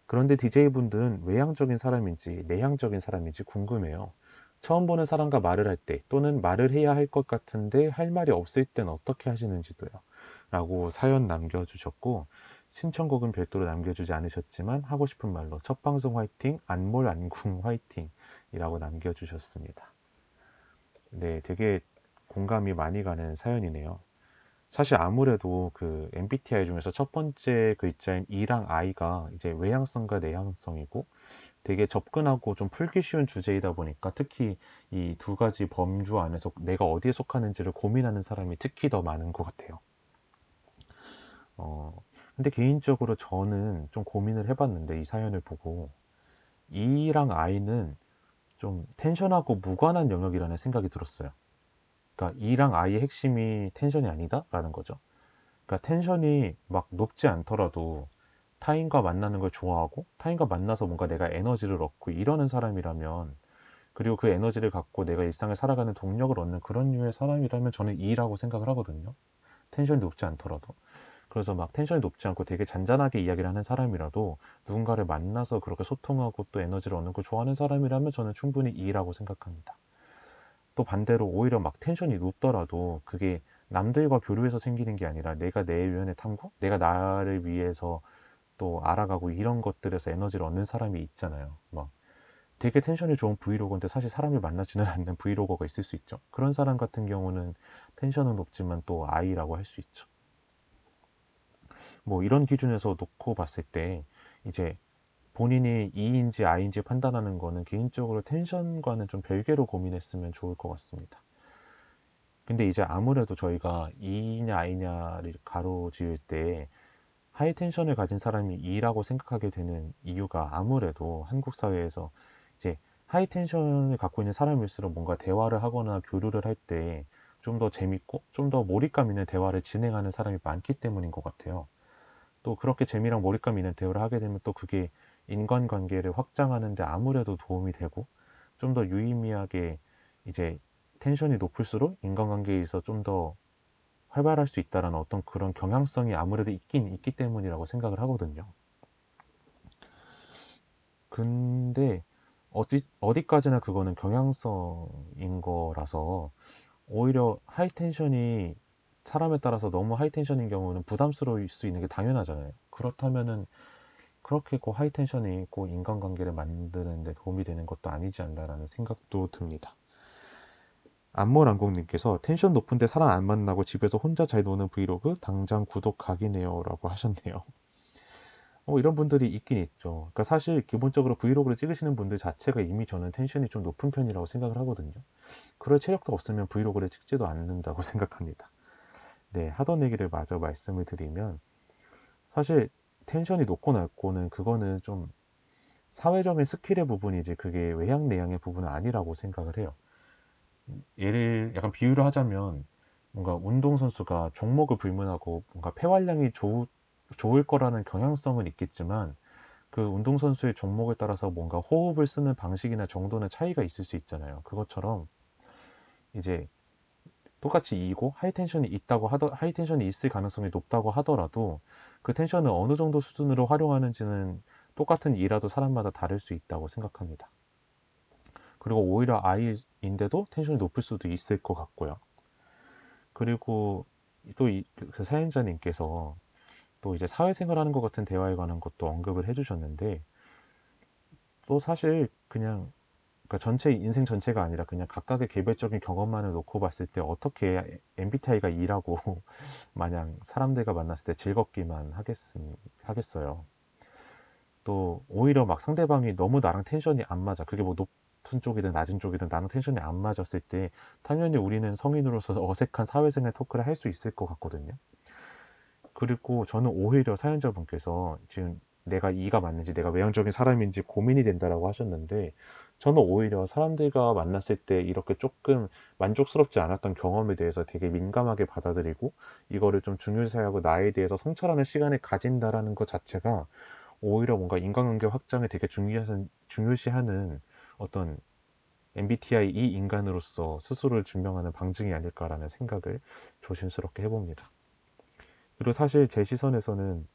그런데 DJ분들은 외향적인 사람인지 내향적인 사람인지 궁금해요. 처음 보는 사람과 말을 할 때 또는 말을 해야 할 것 같은데 할 말이 없을 땐 어떻게 하시는지도요. 라고 사연 남겨주셨고 신청곡은 별도로 남겨주지 않으셨지만 하고 싶은 말로 첫 방송 화이팅 안몰 안궁 화이팅 이라고 남겨주셨습니다. 네 되게 공감이 많이 가는 사연이네요. 사실 아무래도 그 MBTI 중에서 첫 번째 글자인 E랑 I가 이제 외향성과 내향성이고 되게 접근하고 좀 풀기 쉬운 주제이다 보니까 특히 이 두 가지 범주 안에서 내가 어디에 속하는지를 고민하는 사람이 특히 더 많은 것 같아요. 어, 근데 개인적으로 저는 좀 고민을 해봤는데 이 사연을 보고 E랑 I는 좀 텐션하고 무관한 영역이라는 생각이 들었어요. 그러니까 E랑 I의 핵심이 텐션이 아니다라는 거죠. 그러니까 텐션이 막 높지 않더라도 타인과 만나는 걸 좋아하고 타인과 만나서 뭔가 내가 에너지를 얻고 이러는 사람이라면 그리고 그 에너지를 갖고 내가 일상을 살아가는 동력을 얻는 그런 류의 사람이라면 저는 E라고 생각을 하거든요. 텐션이 높지 않더라도. 그래서 막 텐션이 높지 않고 되게 잔잔하게 이야기를 하는 사람이라도 누군가를 만나서 그렇게 소통하고 또 에너지를 얻는 걸 좋아하는 사람이라면 저는 충분히 E라고 생각합니다. 또 반대로 오히려 막 텐션이 높더라도 그게 남들과 교류해서 생기는 게 아니라 내가 내 유연의 탐구? 내가 나를 위해서 또 알아가고 이런 것들에서 에너지를 얻는 사람이 있잖아요. 막 되게 텐션이 좋은 브이로그인데 사실 사람을 만나지는 않는 브이로거가 있을 수 있죠. 그런 사람 같은 경우는 텐션은 높지만 또 아이라고 할 수 있죠. 뭐 이런 기준에서 놓고 봤을 때 이제 본인이 E인지 I인지 판단하는 거는 개인적으로 텐션과는 좀 별개로 고민했으면 좋을 것 같습니다. 근데 이제 아무래도 저희가 E냐 I냐를 가로지을 때 high tension을 가진 사람이 E라고 생각하게 되는 이유가 아무래도 한국 사회에서 이제 high tension을 갖고 있는 사람일수록 뭔가 대화를 하거나 교류를 할 때 좀 더 재밌고 좀 더 몰입감 있는 대화를 진행하는 사람이 많기 때문인 것 같아요. 또 그렇게 재미랑 몰입감 있는 대화를 하게 되면 또 그게 인간관계를 확장하는 데 아무래도 도움이 되고 좀 더 유의미하게 이제 텐션이 높을수록 인간관계에서 좀 더 활발할 수 있다라는 어떤 그런 경향성이 아무래도 있긴 있기 때문이라고 생각을 하거든요. 근데 어디, 어디까지나 그거는 경향성인 거라서 오히려 high tension이 사람에 따라서 너무 high tension인 경우는 부담스러울 수 있는 게 당연하잖아요. 그렇다면은 그렇게 고 high tension이 있고 인간관계를 만드는 데 도움이 되는 것도 아니지 않나라는 생각도 듭니다. 안몰안공님께서 텐션 높은데 사람 안 만나고 집에서 혼자 잘 노는 브이로그 당장 구독 각이네요 라고 하셨네요. 어, 이런 분들이 있긴 있죠. 그러니까 사실 기본적으로 브이로그를 찍으시는 분들 자체가 이미 저는 텐션이 좀 높은 편이라고 생각을 하거든요. 그럴 체력도 없으면 브이로그를 찍지도 않는다고 생각합니다. 네, 하던 얘기를 마저 말씀을 드리면 사실 텐션이 높고 낮고는 그거는 좀 사회적인 스킬의 부분이지 그게 외향 내향의 부분은 아니라고 생각을 해요. 예를 약간 비유를 하자면 뭔가 운동선수가 종목을 불문하고 뭔가 폐활량이 좋, 좋을 거라는 경향성은 있겠지만 그 운동선수의 종목에 따라서 뭔가 호흡을 쓰는 방식이나 정도는 차이가 있을 수 있잖아요. 그것처럼 이제 똑같이 E고 high tension이 있다고 하더 high tension이 있을 가능성이 높다고 하더라도 그 텐션을 어느 정도 수준으로 활용하는지는 똑같은 E라도 사람마다 다를 수 있다고 생각합니다. 그리고 오히려 I인데도 텐션이 높을 수도 있을 것 같고요. 그리고 또그 그 사연자님께서 또 이제 사회생활 하는 것 같은 대화에 관한 것도 언급을 해주셨는데 또 사실 그냥 그러니까 전체 인생 전체가 아니라 그냥 각각의 개별적인 경험만을 놓고 봤을 때 어떻게 MBTI가 E라고 마냥 사람들과 만났을 때 즐겁기만 하겠, 하겠어요. 또 오히려 막 상대방이 너무 나랑 텐션이 안 맞아. 그게 뭐 높은 쪽이든 낮은 쪽이든 나랑 텐션이 안 맞았을 때 당연히 우리는 성인으로서 어색한 사회생활 토크를 할 수 있을 것 같거든요. 그리고 저는 오히려 사연자분께서 지금 내가 이가 맞는지 내가 외향적인 사람인지 고민이 된다라고 하셨는데 저는 오히려 사람들과 만났을 때 이렇게 조금 만족스럽지 않았던 경험에 대해서 되게 민감하게 받아들이고 이거를 좀 중요시하고 나에 대해서 성찰하는 시간을 가진다라는 것 자체가 오히려 뭔가 인간관계 확장에 되게 중요한, 중요시하는 어떤 MBTI 이 인간으로서 스스로를 증명하는 방증이 아닐까라는 생각을 조심스럽게 해봅니다. 그리고 사실 제 시선에서는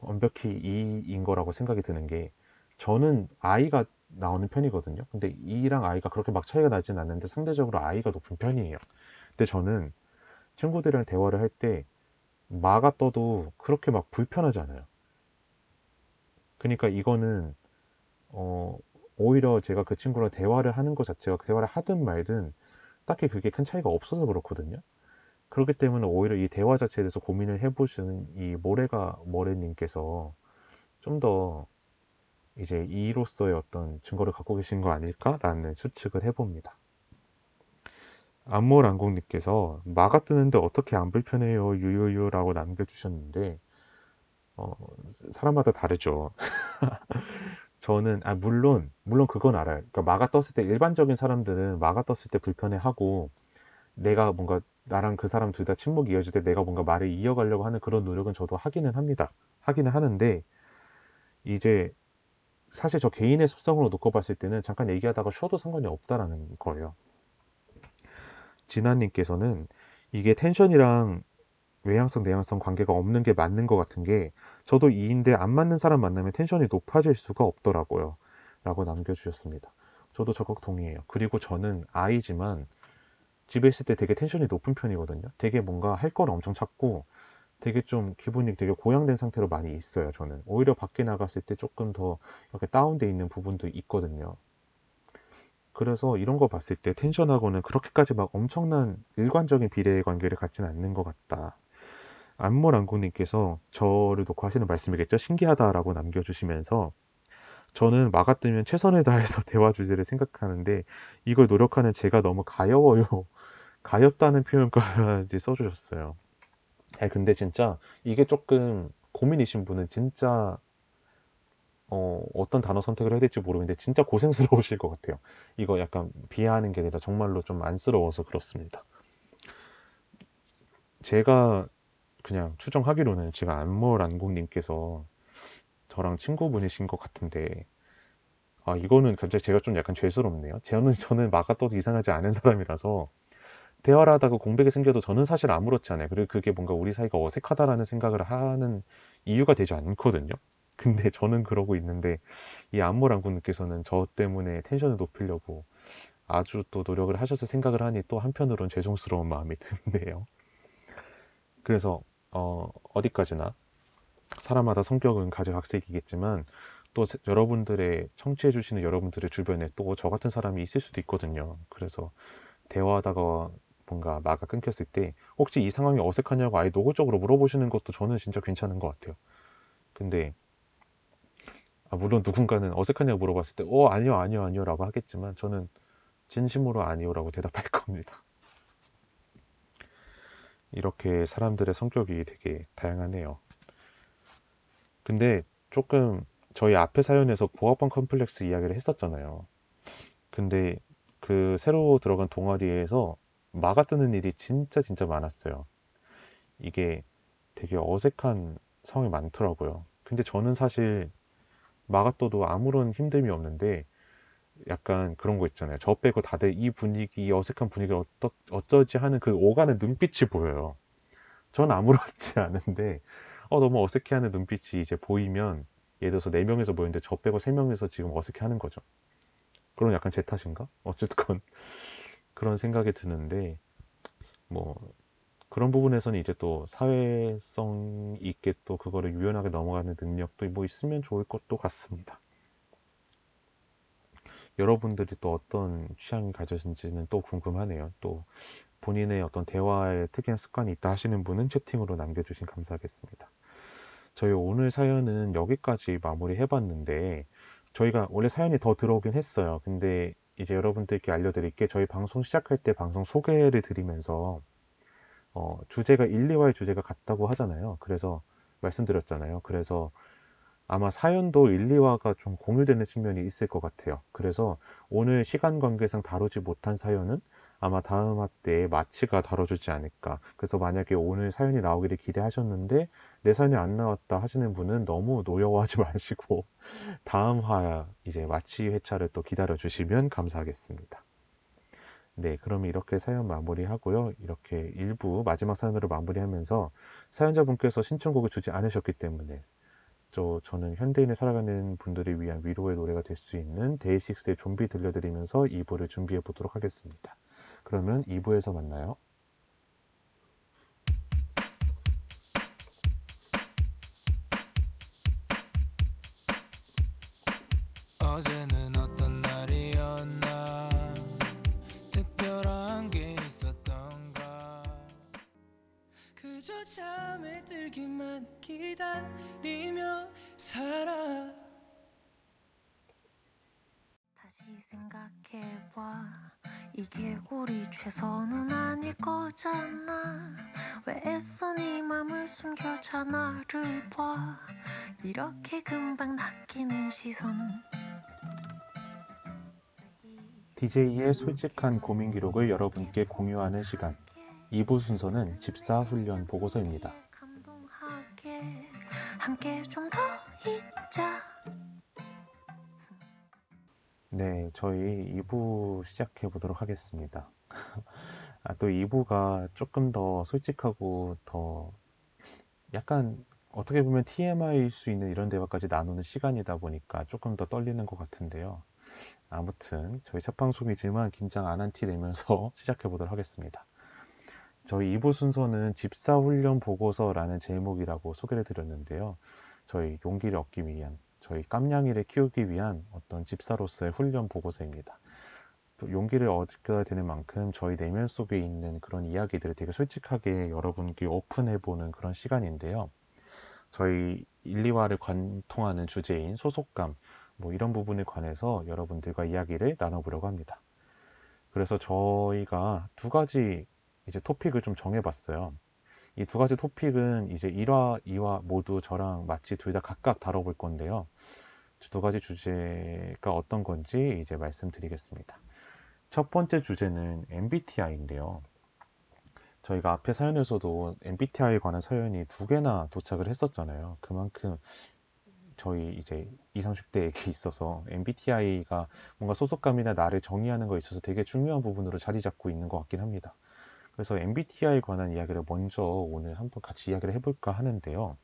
완벽히 E인 거라고 생각이 드는 게 저는 I가 나오는 편이거든요. 근데 E랑 I가 그렇게 막 차이가 나진 않는데 상대적으로 I가 높은 편이에요. 근데 저는 친구들이랑 대화를 할 때 마가 떠도 그렇게 막 불편하지 않아요. 그러니까 이거는 어 오히려 제가 그 친구랑 대화를 하는 것 자체가 대화를 하든 말든 딱히 그게 큰 차이가 없어서 그렇거든요. 그렇기 때문에 오히려 이 대화 자체에 대해서 고민을 해보시는 이 모래가 모래님께서 좀더 이제 이로서의 어떤 증거를 갖고 계신 거 아닐까라는 추측을 해봅니다. 안몰안국님께서 마가 뜨는데 어떻게 안 불편해요 유유유라고 남겨주셨는데 어, 사람마다 다르죠. 저는 아 물론 물론 그건 알아요. 그러니까 마가 떴을 때 일반적인 사람들은 마가 떴을 때 불편해하고 내가 뭔가 나랑 그 사람 둘 다 침묵이 이어질 때 내가 뭔가 말을 이어가려고 하는 그런 노력은 저도 하기는 합니다. 하기는 하는데 이제 사실 저 개인의 습성으로 놓고 봤을 때는 잠깐 얘기하다가 쉬어도 상관이 없다라는 거예요. 진아님께서는 이게 텐션이랑 외향성, 내향성 관계가 없는 게 맞는 것 같은 게 저도 2인데 안 맞는 사람 만나면 텐션이 높아질 수가 없더라고요. 라고 남겨주셨습니다. 저도 적극 동의해요. 그리고 저는 아이지만 집에 있을 때 되게 텐션이 높은 편이거든요. 되게 뭔가 할 걸 엄청 찾고 되게 좀 기분이 되게 고양된 상태로 많이 있어요. 저는 오히려 밖에 나갔을 때 조금 더 이렇게 다운돼 있는 부분도 있거든요. 그래서 이런 거 봤을 때 텐션하고는 그렇게까지 막 엄청난 일관적인 비례의 관계를 갖지는 않는 것 같다. 안몰안국님께서 저를 놓고 하시는 말씀이겠죠? 신기하다라고 남겨주시면서 저는 막아뜨면 최선을 다해서 대화 주제를 생각하는데 이걸 노력하는 제가 너무 가여워요. 가엽다는 표현까지 써주셨어요. 아 근데 진짜 이게 조금 고민이신 분은 진짜 어, 어떤 단어 선택을 해야 될지 모르겠는데 진짜 고생스러우실 것 같아요. 이거 약간 비하하는 게 아니라 정말로 좀 안쓰러워서 그렇습니다. 제가 그냥 추정하기로는 지금 안몰 안국님께서 저랑 친구분이신 것 같은데 아 이거는 갑자기 제가 좀 약간 죄스럽네요. 저는 저는 막아떠도 이상하지 않은 사람이라서 대화를 하다가 공백이 생겨도 저는 사실 아무렇지 않아요. 그리고 그게 뭔가 우리 사이가 어색하다라는 생각을 하는 이유가 되지 않거든요. 근데 저는 그러고 있는데 이 안무랑군님께서는 저 때문에 텐션을 높이려고 아주 또 노력을 하셔서 생각을 하니 또 한편으론 죄송스러운 마음이 드네요. 그래서 어, 어디까지나 사람마다 성격은 가지각색이겠지만 또 여러분들의 청취해 주시는 여러분들의 주변에 또 저 같은 사람이 있을 수도 있거든요. 그래서 대화하다가 뭔가 마가 끊겼을 때 혹시 이 상황이 어색하냐고 아예 노골적으로 물어보시는 것도 저는 진짜 괜찮은 것 같아요. 근데 아, 물론 누군가는 어색하냐고 물어봤을 때, 어, 아니요, 아니요, 아니요 라고 하겠지만 저는 진심으로 아니요 라고 대답할 겁니다. 이렇게 사람들의 성격이 되게 다양하네요. 근데 조금 저희 앞에 사연에서 고학번 컴플렉스 이야기를 했었잖아요. 근데 그 새로 들어간 동아리에서 마가 뜨는 일이 진짜 진짜 많았어요. 이게 되게 어색한 상황이 많더라고요. 근데 저는 사실 마가또도 아무런 힘듦이 없는데 약간 그런 거 있잖아요. 저 빼고 다들 이 분위기, 이 어색한 분위기를 어떠, 어쩌지 하는 그 오가는 눈빛이 보여요. 전 아무렇지 않은데 어, 너무 어색해하는 눈빛이 이제 보이면 예를 들어서 4명에서 모였는데 저 빼고 3명에서 지금 어색해하는 거죠. 그런 약간 제 탓인가? 어쨌건 그런 생각이 드는데 뭐 그런 부분에서는 이제 또 사회성 있게 또 그거를 유연하게 넘어가는 능력도 뭐 있으면 좋을 것도 같습니다. 여러분들이 또 어떤 취향이 가져진지는 또 궁금하네요. 또 본인의 어떤 대화에 특이한 습관이 있다 하시는 분은 채팅으로 남겨주신 감사하겠습니다. 저희 오늘 사연은 여기까지 마무리 해봤는데 저희가 원래 사연이 더 들어오긴 했어요. 근데 이제 여러분들께 알려드릴 게 저희 방송 시작할 때 방송 소개를 드리면서 어, 주제가 1, 2화의 주제가 같다고 하잖아요. 그래서 말씀드렸잖아요. 그래서 아마 사연도 1, 2화가 좀 공유되는 측면이 있을 것 같아요. 그래서 오늘 시간 관계상 다루지 못한 사연은 아마 다음 화 때 마치가 다뤄주지 않을까. 그래서 만약에 오늘 사연이 나오기를 기대하셨는데 내 사연이 안 나왔다 하시는 분은 너무 노여워하지 마시고 다음 화 이제 마치 회차를 또 기다려 주시면 감사하겠습니다. 네, 그러면 이렇게 사연 마무리하고요. 이렇게 일부 마지막 사연으로 마무리하면서 사연자분께서 신청곡을 주지 않으셨기 때문에 저, 저는 현대인을 살아가는 분들을 위한 위로의 노래가 될 수 있는 데이식스의 좀비 들려드리면서 2부를 준비해 보도록 하겠습니다. 그러면 2부에서 만나요. 어제는 어떤 날이었나? 특별한 게 있었던가? 그저 잠에 들기만 기다리며 살아. 다시 생각해봐. 이게 우리 최선은 아닐 거잖아. 왜 애써 네 맘을 숨겨자 나를 봐? 이렇게 금방 낚이는 시선 DJ의 솔직한 고민 기록을 여러분께 공유하는 시간. 2부 순서는 집사 훈련 보고서입니다. 네, 저희 2부 시작해 보도록 하겠습니다. 아, 또 2부가 조금 더 솔직하고 더 약간 어떻게 보면 TMI일 수 있는 이런 대화까지 나누는 시간이다 보니까 조금 더 떨리는 것 같은데요. 아무튼 저희 첫 방송이지만 긴장 안 한 티 내면서 시작해 보도록 하겠습니다. 저희 2부 순서는 집사훈련 보고서라는 제목이라고 소개를 드렸는데요. 저희 용기를 얻기 위한 저희 깜냥이를 키우기 위한 어떤 집사로서의 훈련 보고서입니다. 또 용기를 얻게 되는 만큼 저희 내면 속에 있는 그런 이야기들을 되게 솔직하게 여러분께 오픈해보는 그런 시간인데요. 저희 1, 2화를 관통하는 주제인 소속감, 뭐 이런 부분에 관해서 여러분들과 이야기를 나눠보려고 합니다. 그래서 저희가 두 가지 이제 토픽을 좀 정해봤어요. 이 두 가지 토픽은 이제 1화, 2화 모두 저랑 마치 둘 다 각각 다뤄볼 건데요. 두 가지 주제가 어떤 건지 이제 말씀드리겠습니다. 첫 번째 주제는 MBTI인데요. 저희가 앞에 사연에서도 MBTI에 관한 사연이 두 개나 도착을 했었잖아요. 그만큼 저희 이제 20, 30대에게 있어서 MBTI가 뭔가 소속감이나 나를 정의하는 거에 있어서 되게 중요한 부분으로 자리 잡고 있는 것 같긴 합니다. 그래서 MBTI에 관한 이야기를 먼저 오늘 한번 같이 이야기를 해볼까 하는데요.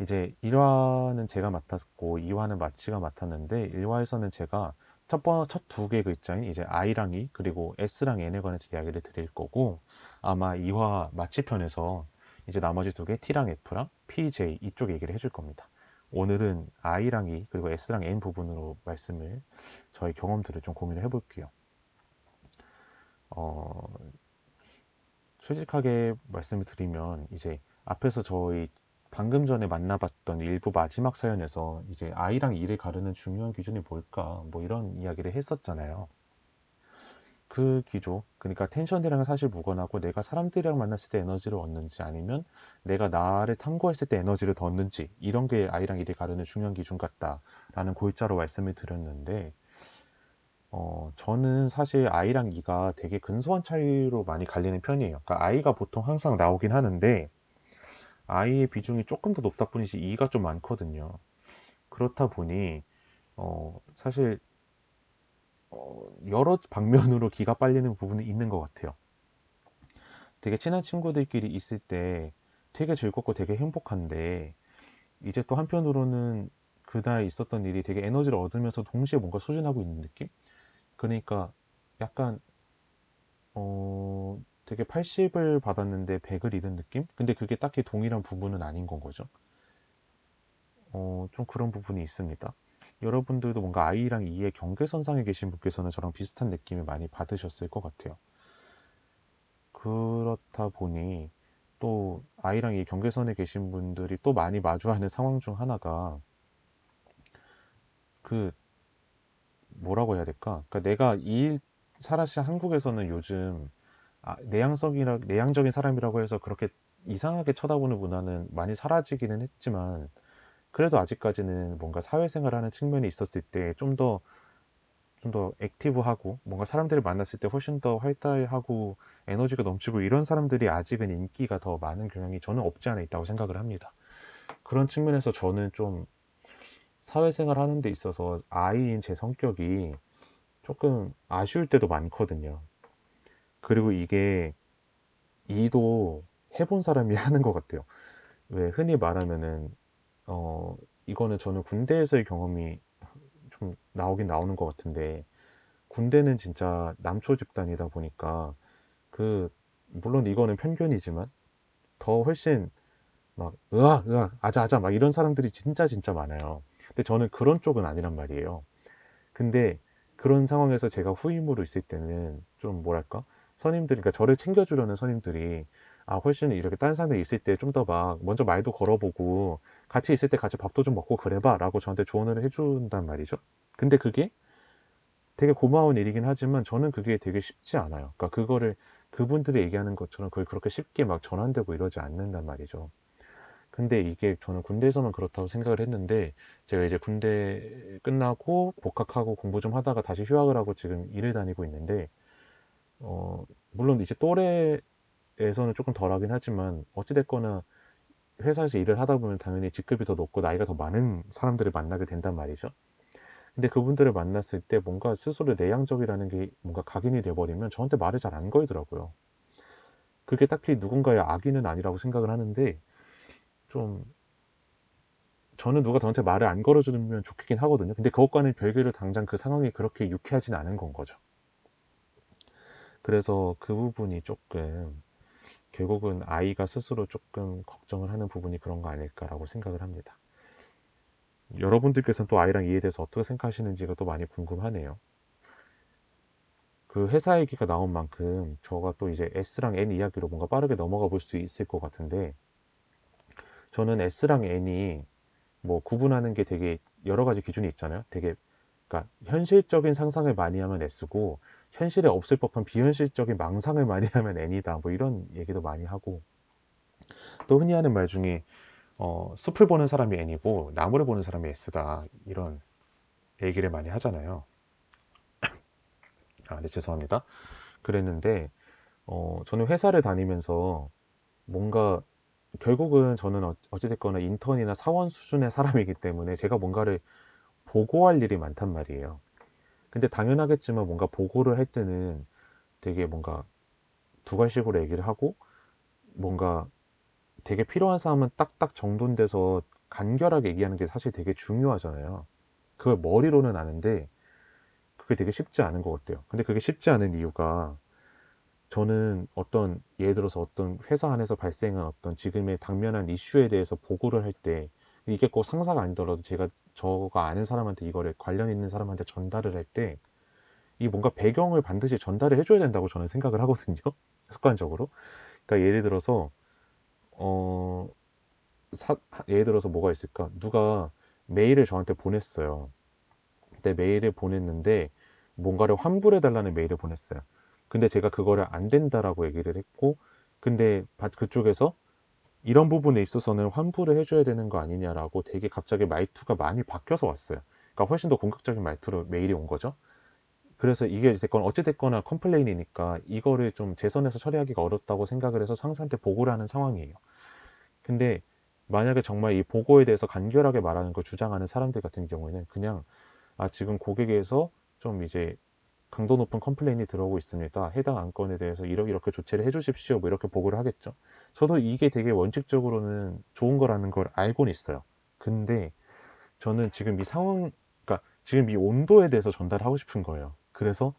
이제 1화는 제가 맡았고 2화는 마치가 맡았는데 1화에서는 제가 첫 번, 첫 두개 글자인 이제 I랑 E 그리고 S랑 N에 관해서 이야기를 드릴 거고 아마 2화 마치편에서 이제 나머지 두 개 T랑 F랑 PJ 이쪽 얘기를 해줄 겁니다. 오늘은 I랑 E 그리고 S랑 N 부분으로 말씀을 저희 경험들을 좀 고민을 해볼게요. 어, 솔직하게 말씀을 드리면 이제 앞에서 저희 방금 전에 만나봤던 일부 마지막 사연에서 이제 I랑 E를 가르는 중요한 기준이 뭘까 뭐 이런 이야기를 했었잖아요. 그 기조, 그러니까 텐션이랑은 사실 무관하고 내가 사람들이랑 만났을 때 에너지를 얻는지 아니면 내가 나를 탐구했을 때 에너지를 더 얻는지 이런 게 I랑 E를 가르는 중요한 기준 같다라는 골자로 말씀을 드렸는데 어, 저는 사실 I랑 E가 되게 근소한 차이로 많이 갈리는 편이에요. 그러니까 I가 보통 항상 나오긴 하는데 I의 비중이 조금 더 높다 뿐이지 E가 좀 많거든요. 그렇다 보니 어, 사실 어, 여러 방면으로 기가 빨리는 부분이 있는 것 같아요. 되게 친한 친구들끼리 있을 때 되게 즐겁고 되게 행복한데 이제 또 한편으로는 그날 있었던 일이 되게 에너지를 얻으면서 동시에 뭔가 소진하고 있는 느낌? 그러니까 약간 어 되게 80을 받았는데 100을 잃은 느낌? 근데 그게 딱히 동일한 부분은 아닌 건 거죠. 어, 좀 그런 부분이 있습니다. 여러분들도 뭔가 I랑 E의 경계선상에 계신 분께서는 저랑 비슷한 느낌을 많이 받으셨을 것 같아요. 그렇다 보니 또 I랑 E 경계선에 계신 분들이 또 많이 마주하는 상황 중 하나가 그 뭐라고 해야 될까? 그러니까 내가 이 사라시 한국에서는 요즘 아, 내향성이라 내향적인 사람이라고 해서 그렇게 이상하게 쳐다보는 문화는 많이 사라지기는 했지만 그래도 아직까지는 뭔가 사회생활하는 측면이 있었을 때 좀 더 좀 더 액티브하고 뭔가 사람들을 만났을 때 훨씬 더 활달하고 에너지가 넘치고 이런 사람들이 아직은 인기가 더 많은 경향이 저는 없지 않아 있다고 생각을 합니다. 그런 측면에서 저는 좀 사회생활 하는 데 있어서 아이인 제 성격이 조금 아쉬울 때도 많거든요. 그리고 이게 이도 해본 사람이 하는 것 같아요. 왜 흔히 말하면은 어 이거는 저는 군대에서의 경험이 좀 나오긴 나오는 것 같은데 군대는 진짜 남초 집단이다 보니까 그 물론 이거는 편견이지만 더 훨씬 막 으악 으악 아자 아자 막 이런 사람들이 진짜 진짜 많아요. 근데 저는 그런 쪽은 아니란 말이에요. 근데 그런 상황에서 제가 후임으로 있을 때는 좀 뭐랄까 선임들이 그러니까 저를 챙겨주려는 선임들이 아 훨씬 이렇게 딴 산에 있을 때 좀 더 막 먼저 말도 걸어보고 같이 있을 때 같이 밥도 좀 먹고 그래봐 라고 저한테 조언을 해준단 말이죠. 근데 그게 되게 고마운 일이긴 하지만 저는 그게 되게 쉽지 않아요. 그러니까 그거를 그분들이 얘기하는 것처럼 그걸 그렇게 쉽게 막 전환되고 이러지 않는단 말이죠. 근데 이게 저는 군대에서만 그렇다고 생각을 했는데 제가 이제 군대 끝나고 복학하고 공부 좀 하다가 다시 휴학을 하고 지금 일을 다니고 있는데 어 물론 이제 또래에서는 조금 덜하긴 하지만 어찌됐거나 회사에서 일을 하다 보면 당연히 직급이 더 높고 나이가 더 많은 사람들을 만나게 된단 말이죠. 근데 그분들을 만났을 때 뭔가 스스로 내향적이라는 게 뭔가 각인이 돼버리면 저한테 말을 잘 안 걸더라고요. 그게 딱히 누군가의 악의는 아니라고 생각을 하는데 좀 저는 누가 저한테 말을 안 걸어주면 좋겠긴 하거든요. 근데 그것과는 별개로 당장 그 상황이 그렇게 유쾌하진 않은 건 거죠. 그래서 그 부분이 조금 결국은 아이가 스스로 조금 걱정을 하는 부분이 그런 거 아닐까라고 생각을 합니다. 여러분들께서는 또 아이랑 이에 대해서 어떻게 생각하시는지가 또 많이 궁금하네요. 그 회사 얘기가 나온 만큼 저가 또 이제 S랑 N 이야기로 뭔가 빠르게 넘어가 볼 수 있을 것 같은데 저는 S랑 N이 뭐 구분하는 게 되게 여러 가지 기준이 있잖아요. 되게 그러니까 현실적인 상상을 많이 하면 S고 현실에 없을 법한 비현실적인 망상을 많이 하면 N이다. 뭐 이런 얘기도 많이 하고 또 흔히 하는 말 중에 어, 숲을 보는 사람이 N이고 나무를 보는 사람이 S다. 이런 얘기를 많이 하잖아요. 아, 네, 죄송합니다. 그랬는데 어, 저는 회사를 다니면서 뭔가 결국은 저는 어- 어찌됐거나 인턴이나 사원 수준의 사람이기 때문에 제가 뭔가를 보고할 일이 많단 말이에요. 근데 당연하겠지만 뭔가 보고를 할 때는 되게 뭔가 두괄식으로 얘기를 하고 뭔가 되게 필요한 사람은 딱딱 정돈돼서 간결하게 얘기하는 게 사실 되게 중요하잖아요. 그걸 머리로는 아는데 그게 되게 쉽지 않은 것 같아요. 근데 그게 쉽지 않은 이유가 저는 어떤 예를 들어서 어떤 회사 안에서 발생한 어떤 지금의 당면한 이슈에 대해서 보고를 할 때 이게 꼭 상사가 아니더라도 제가 저가 아는 사람한테 이거를 관련 있는 사람한테 전달을 할 때 이 뭔가 배경을 반드시 전달을 해줘야 된다고 저는 생각을 하거든요. 습관적으로. 그러니까 예를 들어서 어 사- 예를 들어서 뭐가 있을까? 누가 메일을 저한테 보냈어요. 근데 메일을 보냈는데 뭔가를 환불해 달라는 메일을 보냈어요. 근데 제가 그거를 안 된다라고 얘기를 했고, 근데 바- 그쪽에서 이런 부분에 있어서는 환불을 해줘야 되는 거 아니냐라고 되게 갑자기 말투가 많이 바뀌어서 왔어요. 그러니까 훨씬 더 공격적인 말투로 메일이 온 거죠. 그래서 이게 됐건 어찌됐거나 컴플레인이니까 이거를 좀제 선에서 처리하기가 어렵다고 생각을 해서 상사한테 보고를 하는 상황이에요. 근데 만약에 정말 이 보고에 대해서 간결하게 말하는 걸 주장하는 사람들 같은 경우에는 그냥 아 지금 고객에서 좀 이제 강도 높은 complain이 들어오고 있습니다. 해당 안건에 대해서 이렇게 이렇게 조치를 해주십시오. 뭐 이렇게 보고를 하겠죠. 저도 이게 되게 원칙적으로는 좋은 거라는 걸 알고는 있어요. 근데 저는 지금 이 상황, 그러니까 지금 이 온도에 대해서 전달하고 싶은 거예요. 그래서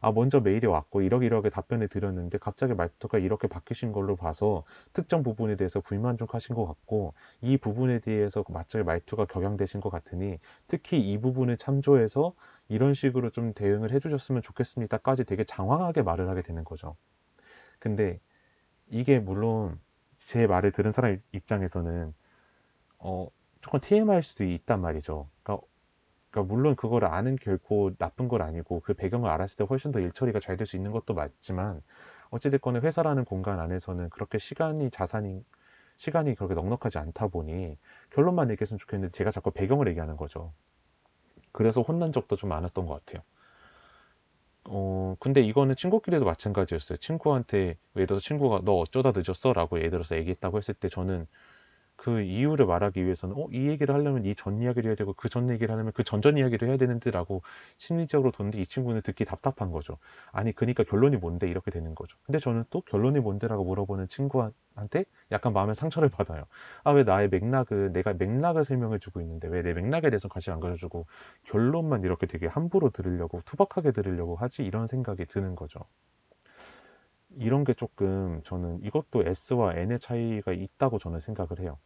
아 먼저 메일이 왔고 이러기 이러게 답변을 드렸는데 갑자기 말투가 이렇게 바뀌신 걸로 봐서 특정 부분에 대해서 불만 족 하신 것 같고 이 부분에 대해서 갑자기 말투가 격양되신 것 같으니 특히 이 부분을 참조해서 이런 식으로 좀 대응을 해주셨으면 좋겠습니다까지 되게 장황하게 말을 하게 되는 거죠. 근데 이게 물론 제 말을 들은 사람 입장에서는 어 조금 TMI일 수도 있단 말이죠. 그러니까, 그러니까 물론 그걸 아는 결코 나쁜 건 아니고 그 배경을 알았을 때 훨씬 더 일 처리가 잘 될 수 있는 것도 맞지만 어찌됐거나 회사라는 공간 안에서는 그렇게 시간이 자산이 시간이 그렇게 넉넉하지 않다 보니 결론만 얘기했으면 좋겠는데 제가 자꾸 배경을 얘기하는 거죠. 그래서 혼난 적도 좀 많았던 것 같아요. 어, 근데 이거는 친구끼리도 마찬가지였어요. 친구한테, 예를 들어서 친구가 너 어쩌다 늦었어? 라고 예를 들어서 얘기했다고 했을 때 저는 그 이유를 말하기 위해서는 어, 이 얘기를 하려면 이 전 이야기를 해야 되고 그 전 얘기를 하려면 그 전전 이야기를 해야 되는데라고 심리적으로 뒀는데 이 친구는 듣기 답답한 거죠. 아니 그러니까 결론이 뭔데 이렇게 되는 거죠. 근데 저는 또 결론이 뭔데라고 물어보는 친구한테 약간 마음의 상처를 받아요. 아 왜 나의 맥락을 내가 맥락을 설명해 주고 있는데 왜 내 맥락에 대해서 관심 안 가져주고 결론만 이렇게 되게 함부로 들으려고 투박하게 들으려고 하지 이런 생각이 드는 거죠. 이런 게 조금 저는 이것도 S와 N의 차이가 있다고 저는 생각을 해요.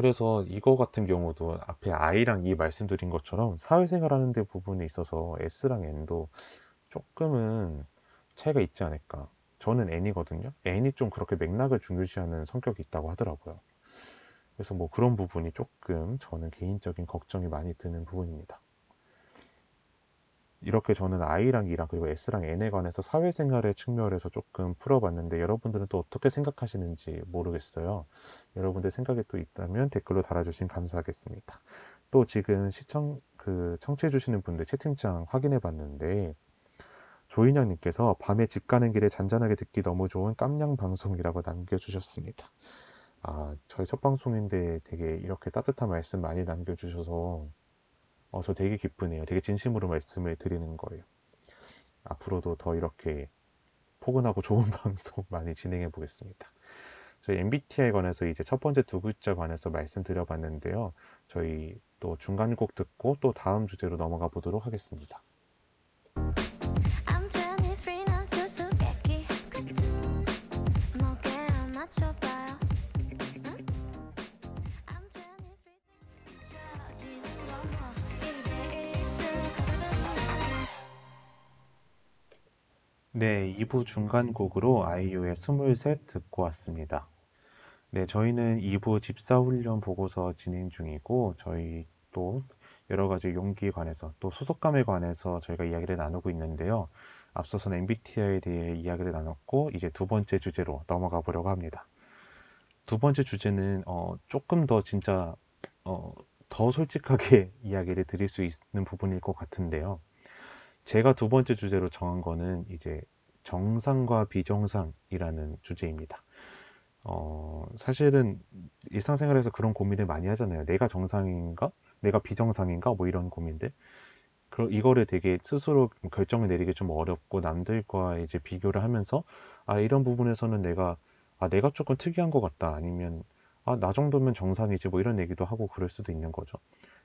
그래서 이거 같은 경우도 앞에 I랑 E 말씀드린 것처럼 사회생활 하는 데 부분에 있어서 S랑 N도 조금은 차이가 있지 않을까. 저는 N이거든요. N이 좀 그렇게 맥락을 중요시하는 성격이 있다고 하더라고요. 그래서 뭐 그런 부분이 조금 저는 개인적인 걱정이 많이 드는 부분입니다. 이렇게 저는 I랑 E랑 그리고 S랑 N에 관해서 사회생활의 측면에서 조금 풀어봤는데 여러분들은 또 어떻게 생각하시는지 모르겠어요. 여러분들 생각이 또 있다면 댓글로 달아주시면 감사하겠습니다. 또 지금 시청 그 청취해 주시는 분들 채팅창 확인해 봤는데 조인영님께서 밤에 집 가는 길에 잔잔하게 듣기 너무 좋은 깜냥 방송이라고 남겨주셨습니다. 아, 저희 첫 방송인데 되게 이렇게 따뜻한 말씀 많이 남겨주셔서 어, 저 되게 기쁘네요. 되게 진심으로 말씀을 드리는 거예요. 앞으로도 더 이렇게 포근하고 좋은 방송 많이 진행해 보겠습니다. 저희 MBTI에 관해서 이제 첫 번째 두 글자 관해서 말씀드려 봤는데요. 저희 또 중간 곡 듣고 또 다음 주제로 넘어가 보도록 하겠습니다. 이 네, 2부 중간곡으로 아이유의 스물셋 듣고 왔습니다. 네, 저희는 2부 집사훈련 보고서 진행 중이고, 저희 또 여러 가지 용기에 관해서, 또 소속감에 관해서 저희가 이야기를 나누고 있는데요. 앞서서는 MBTI에 대해 이야기를 나눴고, 이제 두 번째 주제로 넘어가 보려고 합니다. 두 번째 주제는, 어, 조금 더 진짜, 어, 더 솔직하게 이야기를 드릴 수 있는 부분일 것 같은데요. 제가 두 번째 주제로 정한 거는 이제 정상과 비정상이라는 주제입니다. 어, 사실은 일상생활에서 그런 고민을 많이 하잖아요. 내가 정상인가? 내가 비정상인가? 뭐 이런 고민들. 그, 이거를 되게 스스로 결정을 내리기 좀 어렵고 남들과 이제 비교를 하면서 아, 이런 부분에서는 내가 아, 내가 조금 특이한 것 같다. 아니면 아, 나 정도면 정상이지. 뭐 이런 얘기도 하고 그럴 수도 있는 거죠.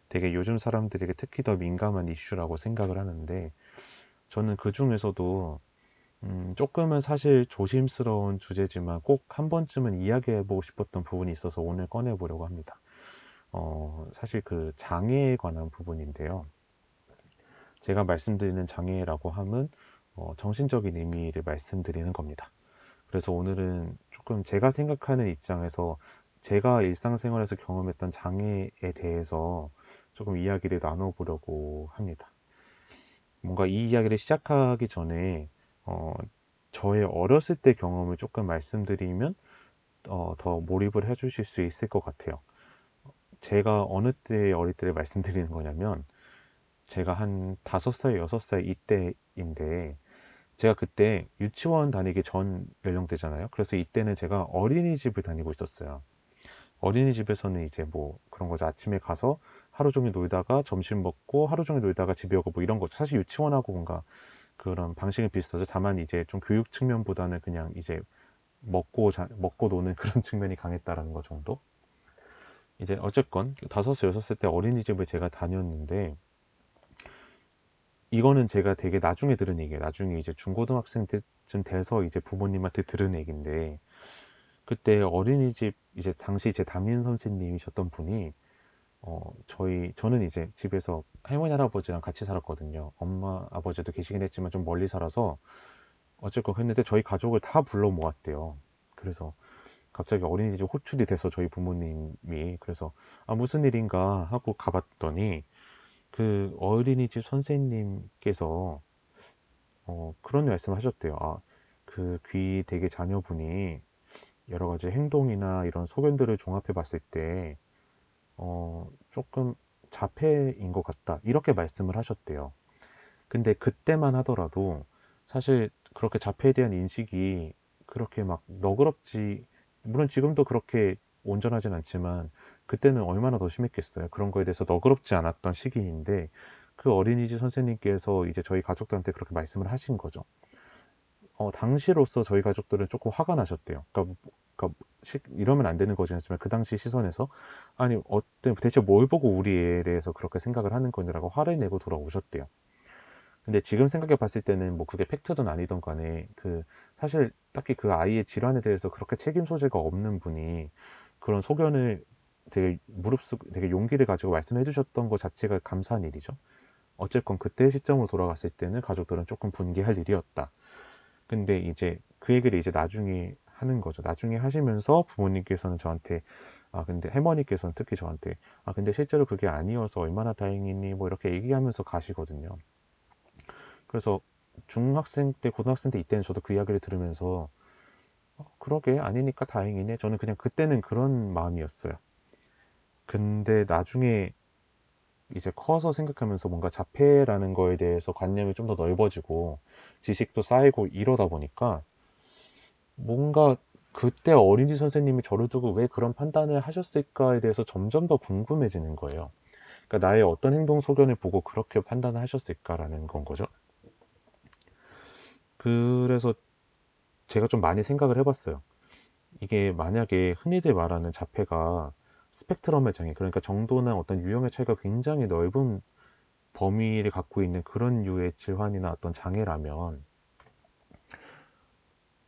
되게 요즘 사람들에게 특히 더 민감한 이슈라고 생각을 하는데 저는 그 중에서도 음, 조금은 사실 조심스러운 주제지만 꼭 한 번쯤은 이야기해보고 싶었던 부분이 있어서 오늘 꺼내보려고 합니다. 어, 사실 그 장애에 관한 부분인데요. 제가 말씀드리는 장애라고 함은 어, 정신적인 의미를 말씀드리는 겁니다. 그래서 오늘은 조금 제가 생각하는 입장에서 제가 일상생활에서 경험했던 장애에 대해서 조금 이야기를 나눠보려고 합니다. 뭔가 이 이야기를 시작하기 전에 어, 저의 어렸을 때 경험을 조금 말씀드리면 어, 더 몰입을 해주실 수 있을 것 같아요. 제가 어느 때 어릴 때를 말씀드리는 거냐면 제가 한 다섯 살, 여섯 살 이때인데 제가 그때 유치원 다니기 전 연령대잖아요. 그래서 이때는 제가 어린이집을 다니고 있었어요. 어린이집에서는 이제 뭐 그런 거죠. 아침에 가서 하루 종일 놀다가 점심 먹고 하루 종일 놀다가 집에 오고 뭐 이런 거죠. 사실 유치원하고 뭔가 그런 방식은 비슷하죠. 다만 이제 좀 교육 측면보다는 그냥 이제 먹고 자, 먹고 노는 그런 측면이 강했다라는 거 정도. 이제 어쨌건 다섯 살 여섯 살 때 어린이집을 제가 다녔는데 이거는 제가 되게 나중에 들은 얘기예요. 나중에 이제 중고등학생 때쯤 돼서 이제 부모님한테 들은 얘기인데 그때 어린이집 이제 당시 제 담임 선생님이셨던 분이 어 저희 저는 이제 집에서 할머니 할아버지랑 같이 살았거든요. 엄마 아버지도 계시긴 했지만 좀 멀리 살아서 어쨌건 했는데 저희 가족을 다 불러 모았대요. 그래서 갑자기 어린이집 호출이 돼서 저희 부모님이 그래서 아 무슨 일인가 하고 가봤더니 그 어린이집 선생님께서 어 그런 말씀을 하셨대요. 아 그 귀 되게 자녀분이 여러 가지 행동이나 이런 소견들을 종합해 봤을 때, 어, 조금 자폐인 것 같다. 이렇게 말씀을 하셨대요. 근데 그때만 하더라도 사실 그렇게 자폐에 대한 인식이 그렇게 막 너그럽지, 물론 지금도 그렇게 온전하진 않지만 그때는 얼마나 더 심했겠어요. 그런 거에 대해서 너그럽지 않았던 시기인데 그 어린이집 선생님께서 이제 저희 가족들한테 그렇게 말씀을 하신 거죠. 어, 당시로서 저희 가족들은 조금 화가 나셨대요. 그러니까, 뭐- 그러니까 시- 이러면 안 되는 거지만 그 당시 시선에서 아니 어때 대체 뭘 보고 우리 애에 대해서 그렇게 생각을 하는 거냐라고 화를 내고 돌아오셨대요. 근데 지금 생각해 봤을 때는 뭐 그게 팩트든 아니든 간에 그 사실 딱히 그 아이의 질환에 대해서 그렇게 책임 소재가 없는 분이 그런 소견을 되게 무릅쓰 되게 용기를 가지고 말씀해 주셨던 것 자체가 감사한 일이죠. 어쨌건 그때 시점으로 돌아갔을 때는 가족들은 조금 분개할 일이었다. 근데 이제 그 얘기를 이제 나중에 하는 거죠. 나중에 하시면서 부모님께서는 저한테 아 근데 할머니께서는 특히 저한테 아 근데 실제로 그게 아니어서 얼마나 다행이니 뭐 이렇게 얘기하면서 가시거든요. 그래서 중학생 때 고등학생 때 이때는 저도 그 이야기를 들으면서 어, 그러게 아니니까 다행이네. 저는 그냥 그때는 그런 마음이었어요. 근데 나중에 이제 커서 생각하면서 뭔가 자폐라는 거에 대해서 관념이 좀 더 넓어지고 지식도 쌓이고 이러다 보니까 뭔가 그때 어린이 선생님이 저를 두고 왜 그런 판단을 하셨을까에 대해서 점점 더 궁금해지는 거예요. 그러니까 나의 어떤 행동 소견을 보고 그렇게 판단을 하셨을까라는 건 거죠. 그래서 제가 좀 많이 생각을 해봤어요. 이게 만약에 흔히들 말하는 자폐가 스펙트럼의 장애, 그러니까 정도나 어떤 유형의 차이가 굉장히 넓은 범위를 갖고 있는 그런 류의 질환이나 어떤 장애라면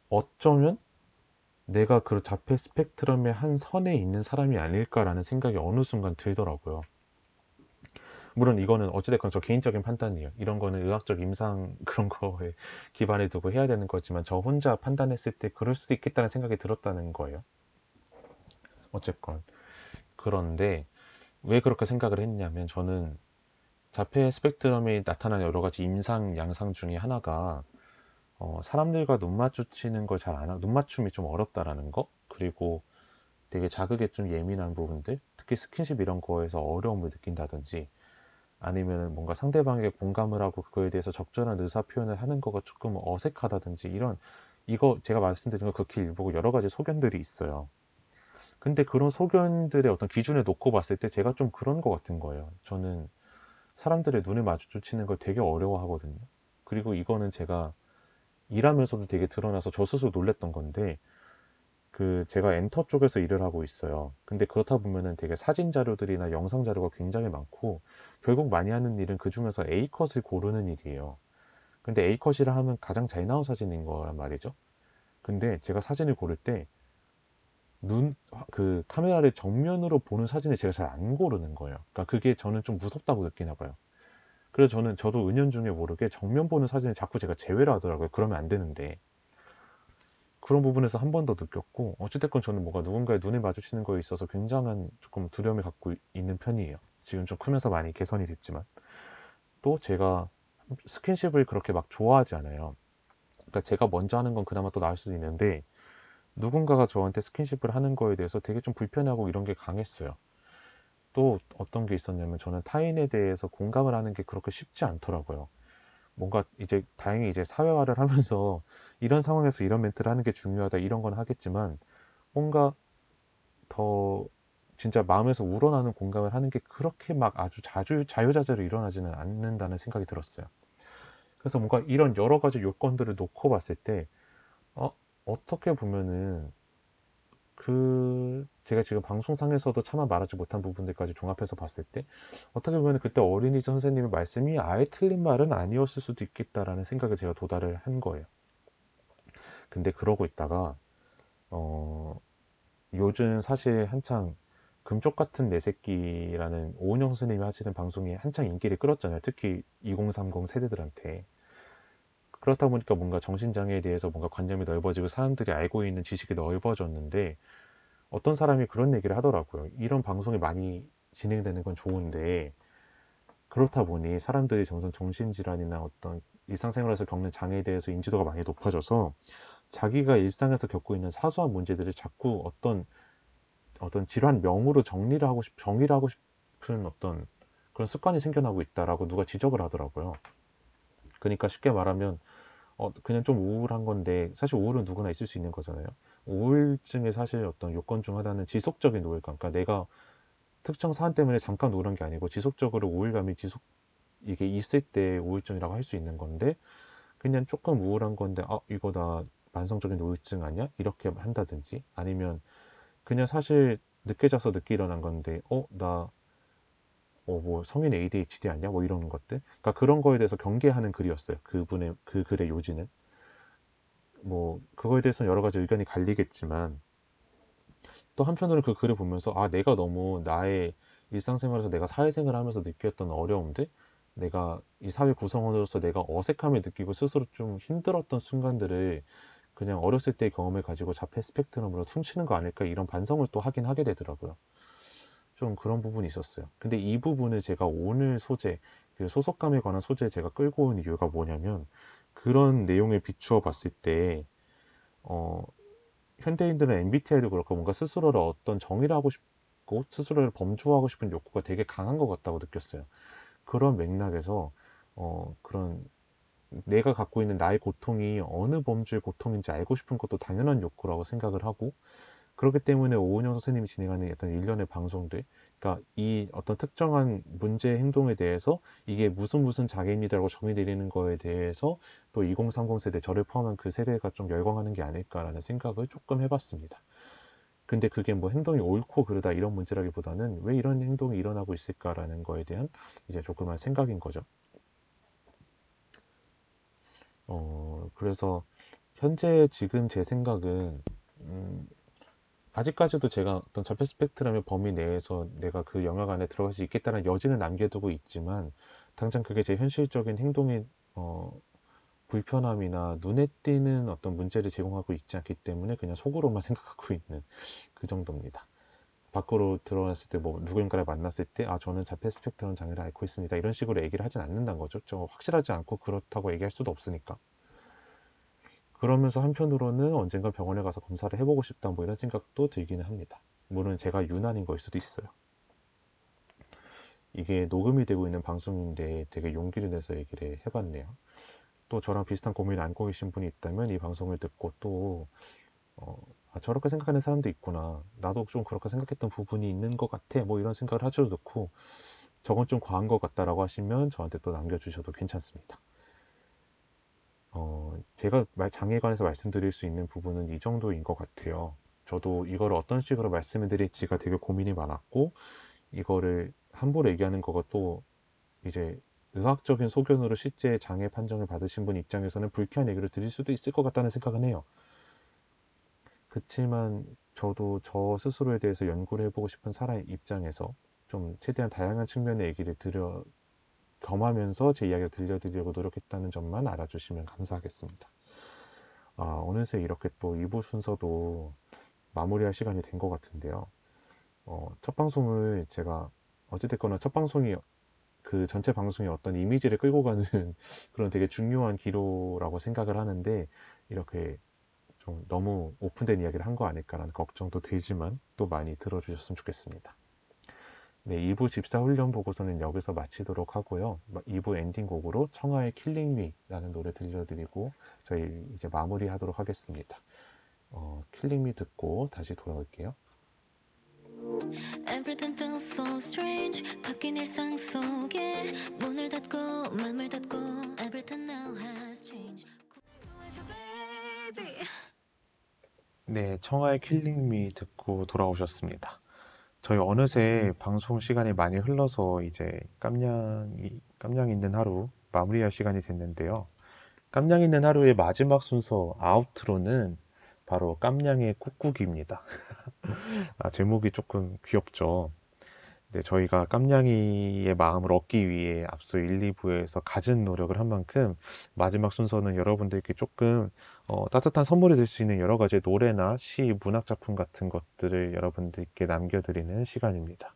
어쩌면 내가 그 자폐 스펙트럼의 한 선에 있는 사람이 아닐까라는 생각이 어느 순간 들더라고요. 물론 이거는 어찌됐건 저 개인적인 판단이에요. 이런 거는 의학적 임상 그런 거에 기반을 두고 해야 되는 거지만 저 혼자 판단했을 때 그럴 수도 있겠다는 생각이 들었다는 거예요. 어쨌건. 그런데 왜 그렇게 생각을 했냐면 저는 자폐 스펙트럼에 나타나는 여러 가지 임상, 양상 중에 하나가 어, 사람들과 눈 마주치는 걸 잘 안 하고 눈 맞춤이 좀 어렵다라는 거 그리고 되게 자극에 좀 예민한 부분들 특히 스킨십 이런 거에서 어려움을 느낀다든지 아니면 뭔가 상대방에게 공감을 하고 그거에 대해서 적절한 의사 표현을 하는 거가 조금 어색하다든지 이런 이거 제가 말씀드린 거 극히 일부고 여러 가지 소견들이 있어요. 근데 그런 소견들의 어떤 기준에 놓고 봤을 때 제가 좀 그런 것 같은 거예요. 저는 사람들의 눈을 마주치는 걸 되게 어려워하거든요. 그리고 이거는 제가 일하면서도 되게 드러나서 저 스스로 놀랬던 건데 그 제가 엔터 쪽에서 일을 하고 있어요. 근데 그렇다 보면은 되게 사진 자료들이나 영상 자료가 굉장히 많고 결국 많이 하는 일은 그 중에서 A컷을 고르는 일이에요. 근데 A컷이라 하면 가장 잘 나온 사진인 거란 말이죠. 근데 제가 사진을 고를 때 눈, 그 카메라를 정면으로 보는 사진을 제가 잘 안 고르는 거예요. 그러니까 그게 저는 좀 무섭다고 느끼나 봐요. 그래서 저는 저도 은연중에 모르게 정면 보는 사진을 자꾸 제가 제외를 하더라고요. 그러면 안 되는데. 그런 부분에서 한 번 더 느꼈고, 어찌됐건 저는 뭔가 누군가의 눈을 마주치는 거에 있어서 굉장한 조금 두려움을 갖고 있는 편이에요. 지금 좀 크면서 많이 개선이 됐지만. 또 제가 스킨십을 그렇게 막 좋아하지 않아요. 그러니까 제가 먼저 하는 건 그나마 또 나을 수도 있는데, 누군가가 저한테 스킨십을 하는 거에 대해서 되게 좀 불편하고 이런 게 강했어요. 또 어떤 게 있었냐면 저는 타인에 대해서 공감을 하는 게 그렇게 쉽지 않더라고요. 뭔가 이제 다행히 이제 사회화를 하면서 이런 상황에서 이런 멘트를 하는 게 중요하다 이런 건 하겠지만 뭔가 더 진짜 마음에서 우러나는 공감을 하는 게 그렇게 막 아주 자주 자유자재로 일어나지는 않는다는 생각이 들었어요. 그래서 뭔가 이런 여러 가지 요건들을 놓고 봤을 때 어, 어떻게 보면은 그 제가 지금 방송상에서도 차마 말하지 못한 부분들까지 종합해서 봤을 때 어떻게 보면 그때 어린이집 선생님의 말씀이 아예 틀린 말은 아니었을 수도 있겠다라는 생각을 제가 도달을 한 거예요. 근데 그러고 있다가 어 요즘 사실 한창 금쪽 같은 내 새끼라는 오은영 선생님이 하시는 방송이 한창 인기를 끌었잖아요. 특히 2030 세대들한테. 그렇다 보니까 뭔가 정신장애에 대해서 뭔가 관념이 넓어지고 사람들이 알고 있는 지식이 넓어졌는데 어떤 사람이 그런 얘기를 하더라고요. 이런 방송이 많이 진행되는 건 좋은데 그렇다 보니 사람들이 점점 정신질환이나 어떤 일상생활에서 겪는 장애에 대해서 인지도가 많이 높아져서 자기가 일상에서 겪고 있는 사소한 문제들을 자꾸 어떤 어떤 질환명으로 정리를 하고 싶, 정의를 하고 싶은 어떤 그런 습관이 생겨나고 있다라고 누가 지적을 하더라고요. 그러니까 쉽게 말하면 어, 그냥 좀 우울한 건데 사실 우울은 누구나 있을 수 있는 거잖아요. 우울증의 사실 어떤 요건 중 하나는 지속적인 우울감. 그러니까 내가 특정 사안 때문에 잠깐 우울한 게 아니고 지속적으로 우울감이 지속 이게 있을 때 우울증이라고 할 수 있는 건데 그냥 조금 우울한 건데 아 이거 나 만성적인 우울증 아니야? 이렇게 한다든지 아니면 그냥 사실 늦게 자서 늦게 일어난 건데 어나 어 뭐 성인 ADHD 아니야? 뭐 이런 것들 그러니까 그런 거에 대해서 경계하는 글이었어요. 그분의 그 글의 요지는 뭐 그거에 대해서는 여러 가지 의견이 갈리겠지만 또 한편으로는 그 글을 보면서 아 내가 너무 나의 일상생활에서 내가 사회생활을 하면서 느꼈던 어려움들 내가 이 사회 구성원으로서 내가 어색함을 느끼고 스스로 좀 힘들었던 순간들을 그냥 어렸을 때 경험을 가지고 자폐 스펙트럼으로 퉁치는 거 아닐까 이런 반성을 또 하긴 하게 되더라고요. 좀 그런 부분이 있었어요. 근데 이 부분을 제가 오늘 소재, 그 소속감에 관한 소재 제가 끌고 온 이유가 뭐냐면 그런 내용을 비추어 봤을 때, 어, 현대인들은 MBTI를 그렇고 뭔가 스스로를 어떤 정의를 하고 싶고 스스로를 범주화하고 싶은 욕구가 되게 강한 것 같다고 느꼈어요. 그런 맥락에서 어, 그런 내가 갖고 있는 나의 고통이 어느 범주의 고통인지 알고 싶은 것도 당연한 욕구라고 생각을 하고 그렇기 때문에 오은영 선생님이 진행하는 어떤 일련의 방송들, 그러니까 이 어떤 특정한 문제 행동에 대해서 이게 무슨 무슨 장애인이라고 정의 내리는 거에 대해서 또 2030 세대, 저를 포함한 그 세대가 좀 열광하는 게 아닐까라는 생각을 조금 해봤습니다. 근데 그게 뭐 행동이 옳고 그르다 이런 문제라기보다는 왜 이런 행동이 일어나고 있을까라는 거에 대한 이제 조그만 생각인 거죠. 어, 그래서 현재 지금 제 생각은 음, 아직까지도 제가 어떤 자폐 스펙트럼의 범위 내에서 내가 그 영역 안에 들어갈 수 있겠다는 여지는 남겨두고 있지만 당장 그게 제 현실적인 행동의 어, 불편함이나 눈에 띄는 어떤 문제를 제공하고 있지 않기 때문에 그냥 속으로만 생각하고 있는 그 정도입니다. 밖으로 드러났을 때 뭐 누군가를 만났을 때 아 저는 자폐 스펙트럼 장애를 앓고 있습니다. 이런 식으로 얘기를 하진 않는다는 거죠. 저 확실하지 않고 그렇다고 얘기할 수도 없으니까. 그러면서 한편으로는 언젠가 병원에 가서 검사를 해보고 싶다 뭐 이런 생각도 들기는 합니다. 물론 제가 유난인 걸 수도 있어요. 이게 녹음이 되고 있는 방송인데 되게 용기를 내서 얘기를 해봤네요. 또 저랑 비슷한 고민을 안고 계신 분이 있다면 이 방송을 듣고 또 어, 아, 저렇게 생각하는 사람도 있구나. 나도 좀 그렇게 생각했던 부분이 있는 것 같아. 뭐 이런 생각을 하셔도 좋고 저건 좀 과한 것 같다라고 하시면 저한테 또 남겨주셔도 괜찮습니다. 어, 제가 장애에 관해서 말씀드릴 수 있는 부분은 이 정도인 것 같아요. 저도 이거를 어떤 식으로 말씀을 드릴지가 되게 고민이 많았고, 이거를 함부로 얘기하는 거가 또 이제 의학적인 소견으로 실제 장애 판정을 받으신 분 입장에서는 불쾌한 얘기를 드릴 수도 있을 것 같다는 생각은 해요. 그렇지만 저도 저 스스로에 대해서 연구를 해보고 싶은 사람 입장에서 좀 최대한 다양한 측면의 얘기를 드려 겸하면서 제 이야기를 들려드리려고 노력했다는 점만 알아주시면 감사하겠습니다. 아, 어느새 이렇게 또 2부 순서도 마무리할 시간이 된 것 같은데요. 어, 첫 방송을 제가 어찌됐거나 첫 방송이 그 전체 방송의 어떤 이미지를 끌고 가는 그런 되게 중요한 기로라고 생각을 하는데 이렇게 좀 너무 오픈된 이야기를 한 거 아닐까라는 걱정도 들지만 또 많이 들어주셨으면 좋겠습니다. 네, 2부 집사 훈련 보고서는 여기서 마치도록 하고요. 2부 엔딩곡으로 청하의 Killing Me라는 노래 들려드리고 저희 이제 마무리하도록 하겠습니다. 어, Killing Me 듣고 다시 돌아올게요. Everything feels so strange 바뀐 일상 속에 문을 닫고 맘을 닫고 Everything now has changed 네, 청하의 Killing Me 듣고 돌아오셨습니다. 저희 어느새 방송 시간이 많이 흘러서 이제 깜냥이, 깜냥 있는 하루 마무리할 시간이 됐는데요. 깜냥 있는 하루의 마지막 순서 아우트로는 바로 깜냥의 꾹꾹이입니다. 아, 제목이 조금 귀엽죠. 네, 저희가 깜냥이의 마음을 얻기 위해 앞서 1, 2부에서 갖은 노력을 한 만큼 마지막 순서는 여러분들께 조금 어, 따뜻한 선물이 될 수 있는 여러 가지 노래나 시, 문학 작품 같은 것들을 여러분들께 남겨드리는 시간입니다.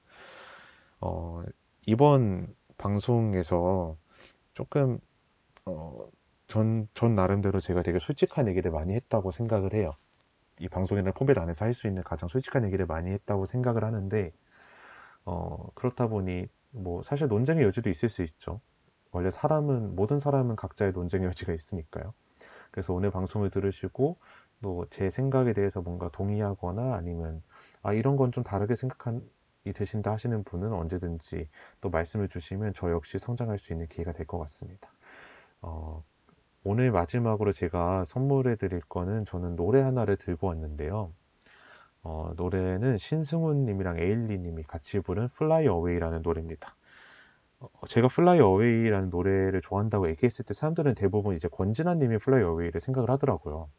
어, 이번 방송에서 조금 어, 전, 전 나름대로 제가 되게 솔직한 얘기를 많이 했다고 생각을 해요. 이 방송이라는 포맷 안에서 할 수 있는 가장 솔직한 얘기를 많이 했다고 생각을 하는데 어, 그렇다 보니 뭐 사실 논쟁의 여지도 있을 수 있죠. 원래 사람은 모든 사람은 각자의 논쟁의 여지가 있으니까요. 그래서 오늘 방송을 들으시고 또 제 생각에 대해서 뭔가 동의하거나 아니면 아 이런 건 좀 다르게 생각이 드신다 하시는 분은 언제든지 또 말씀을 주시면 저 역시 성장할 수 있는 기회가 될 것 같습니다. 어, 오늘 마지막으로 제가 선물해 드릴 거는 저는 노래 하나를 들고 왔는데요. 어, 노래는 신승훈 님이랑 에일리 님이 같이 부른 Fly Away라는 노래입니다. 어, 제가 Fly Away라는 노래를 좋아한다고 얘기했을 때 사람들은 대부분 이제 권진아 님이 Fly Away를 생각을 하더라고요.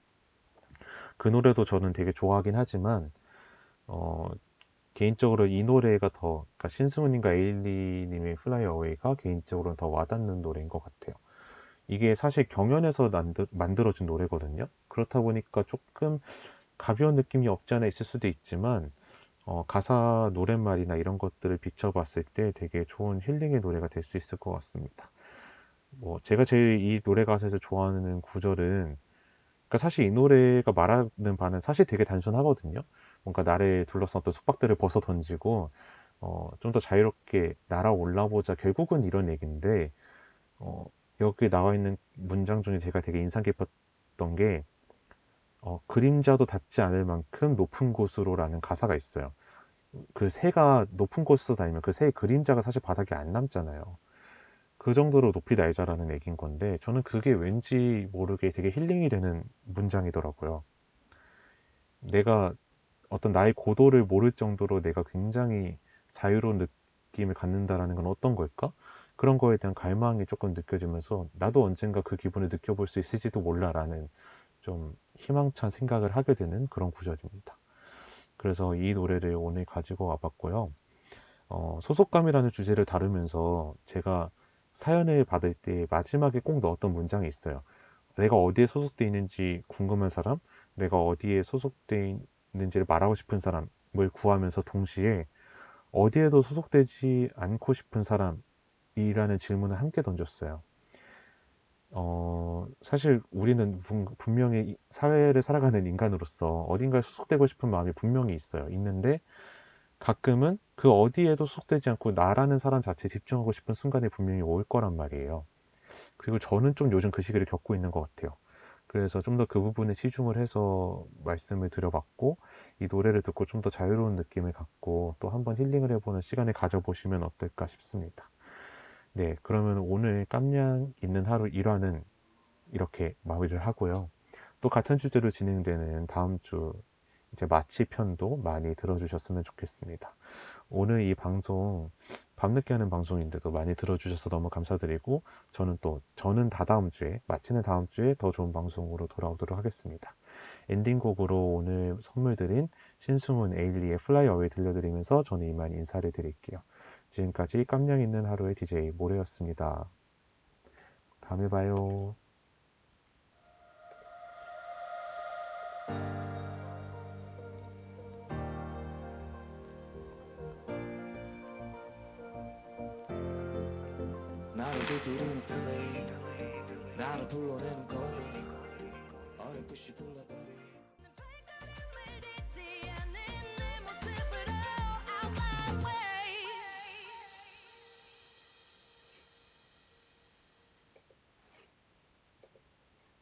그 노래도 저는 되게 좋아하긴 하지만 어, 개인적으로 이 노래가 더 그러니까 신승훈 님과 에일리 님의 Fly Away가 개인적으로는 더 와닿는 노래인 것 같아요. 이게 사실 경연에서 만들, 만들어진 노래거든요. 그렇다 보니까 조금 가벼운 느낌이 없지 않아 있을 수도 있지만 어, 가사 노랫말이나 이런 것들을 비춰봤을 때 되게 좋은 힐링의 노래가 될 수 있을 것 같습니다. 뭐 제가 제일 이 노래 가사에서 좋아하는 구절은 그러니까 사실 이 노래가 말하는 바는 사실 되게 단순하거든요. 뭔가 나를 둘러싼 어떤 속박들을 벗어 던지고 어, 좀 더 자유롭게 날아올라 보자. 결국은 이런 얘기인데 어, 여기 나와 있는 문장 중에 제가 되게 인상 깊었던 게 어, 그림자도 닿지 않을 만큼 높은 곳으로라는 가사가 있어요. 그 새가 높은 곳에서 다니면 그 새의 그림자가 사실 바닥에 안 남잖아요. 그 정도로 높이 날자라는 얘기인 건데 저는 그게 왠지 모르게 되게 힐링이 되는 문장이더라고요. 내가 어떤 나의 고도를 모를 정도로 내가 굉장히 자유로운 느낌을 갖는다라는 건 어떤 걸까? 그런 거에 대한 갈망이 조금 느껴지면서 나도 언젠가 그 기분을 느껴볼 수 있을지도 몰라라는 좀 희망찬 생각을 하게 되는 그런 구절입니다. 그래서 이 노래를 오늘 가지고 와봤고요. 어, 소속감이라는 주제를 다루면서 제가 사연을 받을 때 마지막에 꼭 넣었던 문장이 있어요. 내가 어디에 소속돼 있는지 궁금한 사람, 내가 어디에 소속돼 있는지를 말하고 싶은 사람을 구하면서 동시에 어디에도 소속되지 않고 싶은 사람이라는 질문을 함께 던졌어요. 어, 사실 우리는 분- 분명히 이- 사회를 살아가는 인간으로서 어딘가에 소속되고 싶은 마음이 분명히 있어요. 있는데 가끔은 그 어디에도 소속되지 않고 나라는 사람 자체에 집중하고 싶은 순간이 분명히 올 거란 말이에요. 그리고 저는 좀 요즘 그 시기를 겪고 있는 것 같아요. 그래서 좀 더 그 부분에 치중을 해서 말씀을 드려봤고, 이 노래를 듣고 좀 더 자유로운 느낌을 갖고 또 한번 힐링을 해보는 시간을 가져보시면 어떨까 싶습니다. 네, 그러면 오늘 깜냥 있는 하루 1화는 이렇게 마무리를 하고요. 또 같은 주제로 진행되는 다음 주 이제 마치 편도 많이 들어주셨으면 좋겠습니다. 오늘 이 방송 밤늦게 하는 방송인데도 많이 들어주셔서 너무 감사드리고 저는 또 저는 다다음 주에 마치는 다음 주에 더 좋은 방송으로 돌아오도록 하겠습니다. 엔딩곡으로 오늘 선물 드린 신승훈 에일리의 Fly Away 들려드리면서 저는 이만 인사를 드릴게요. 지금까지 깜냥 있는 하루의 DJ 모레였습니다. 다음에 봐요. 나를 두드리는 필링 나를 불러내는 calling 어렴풋이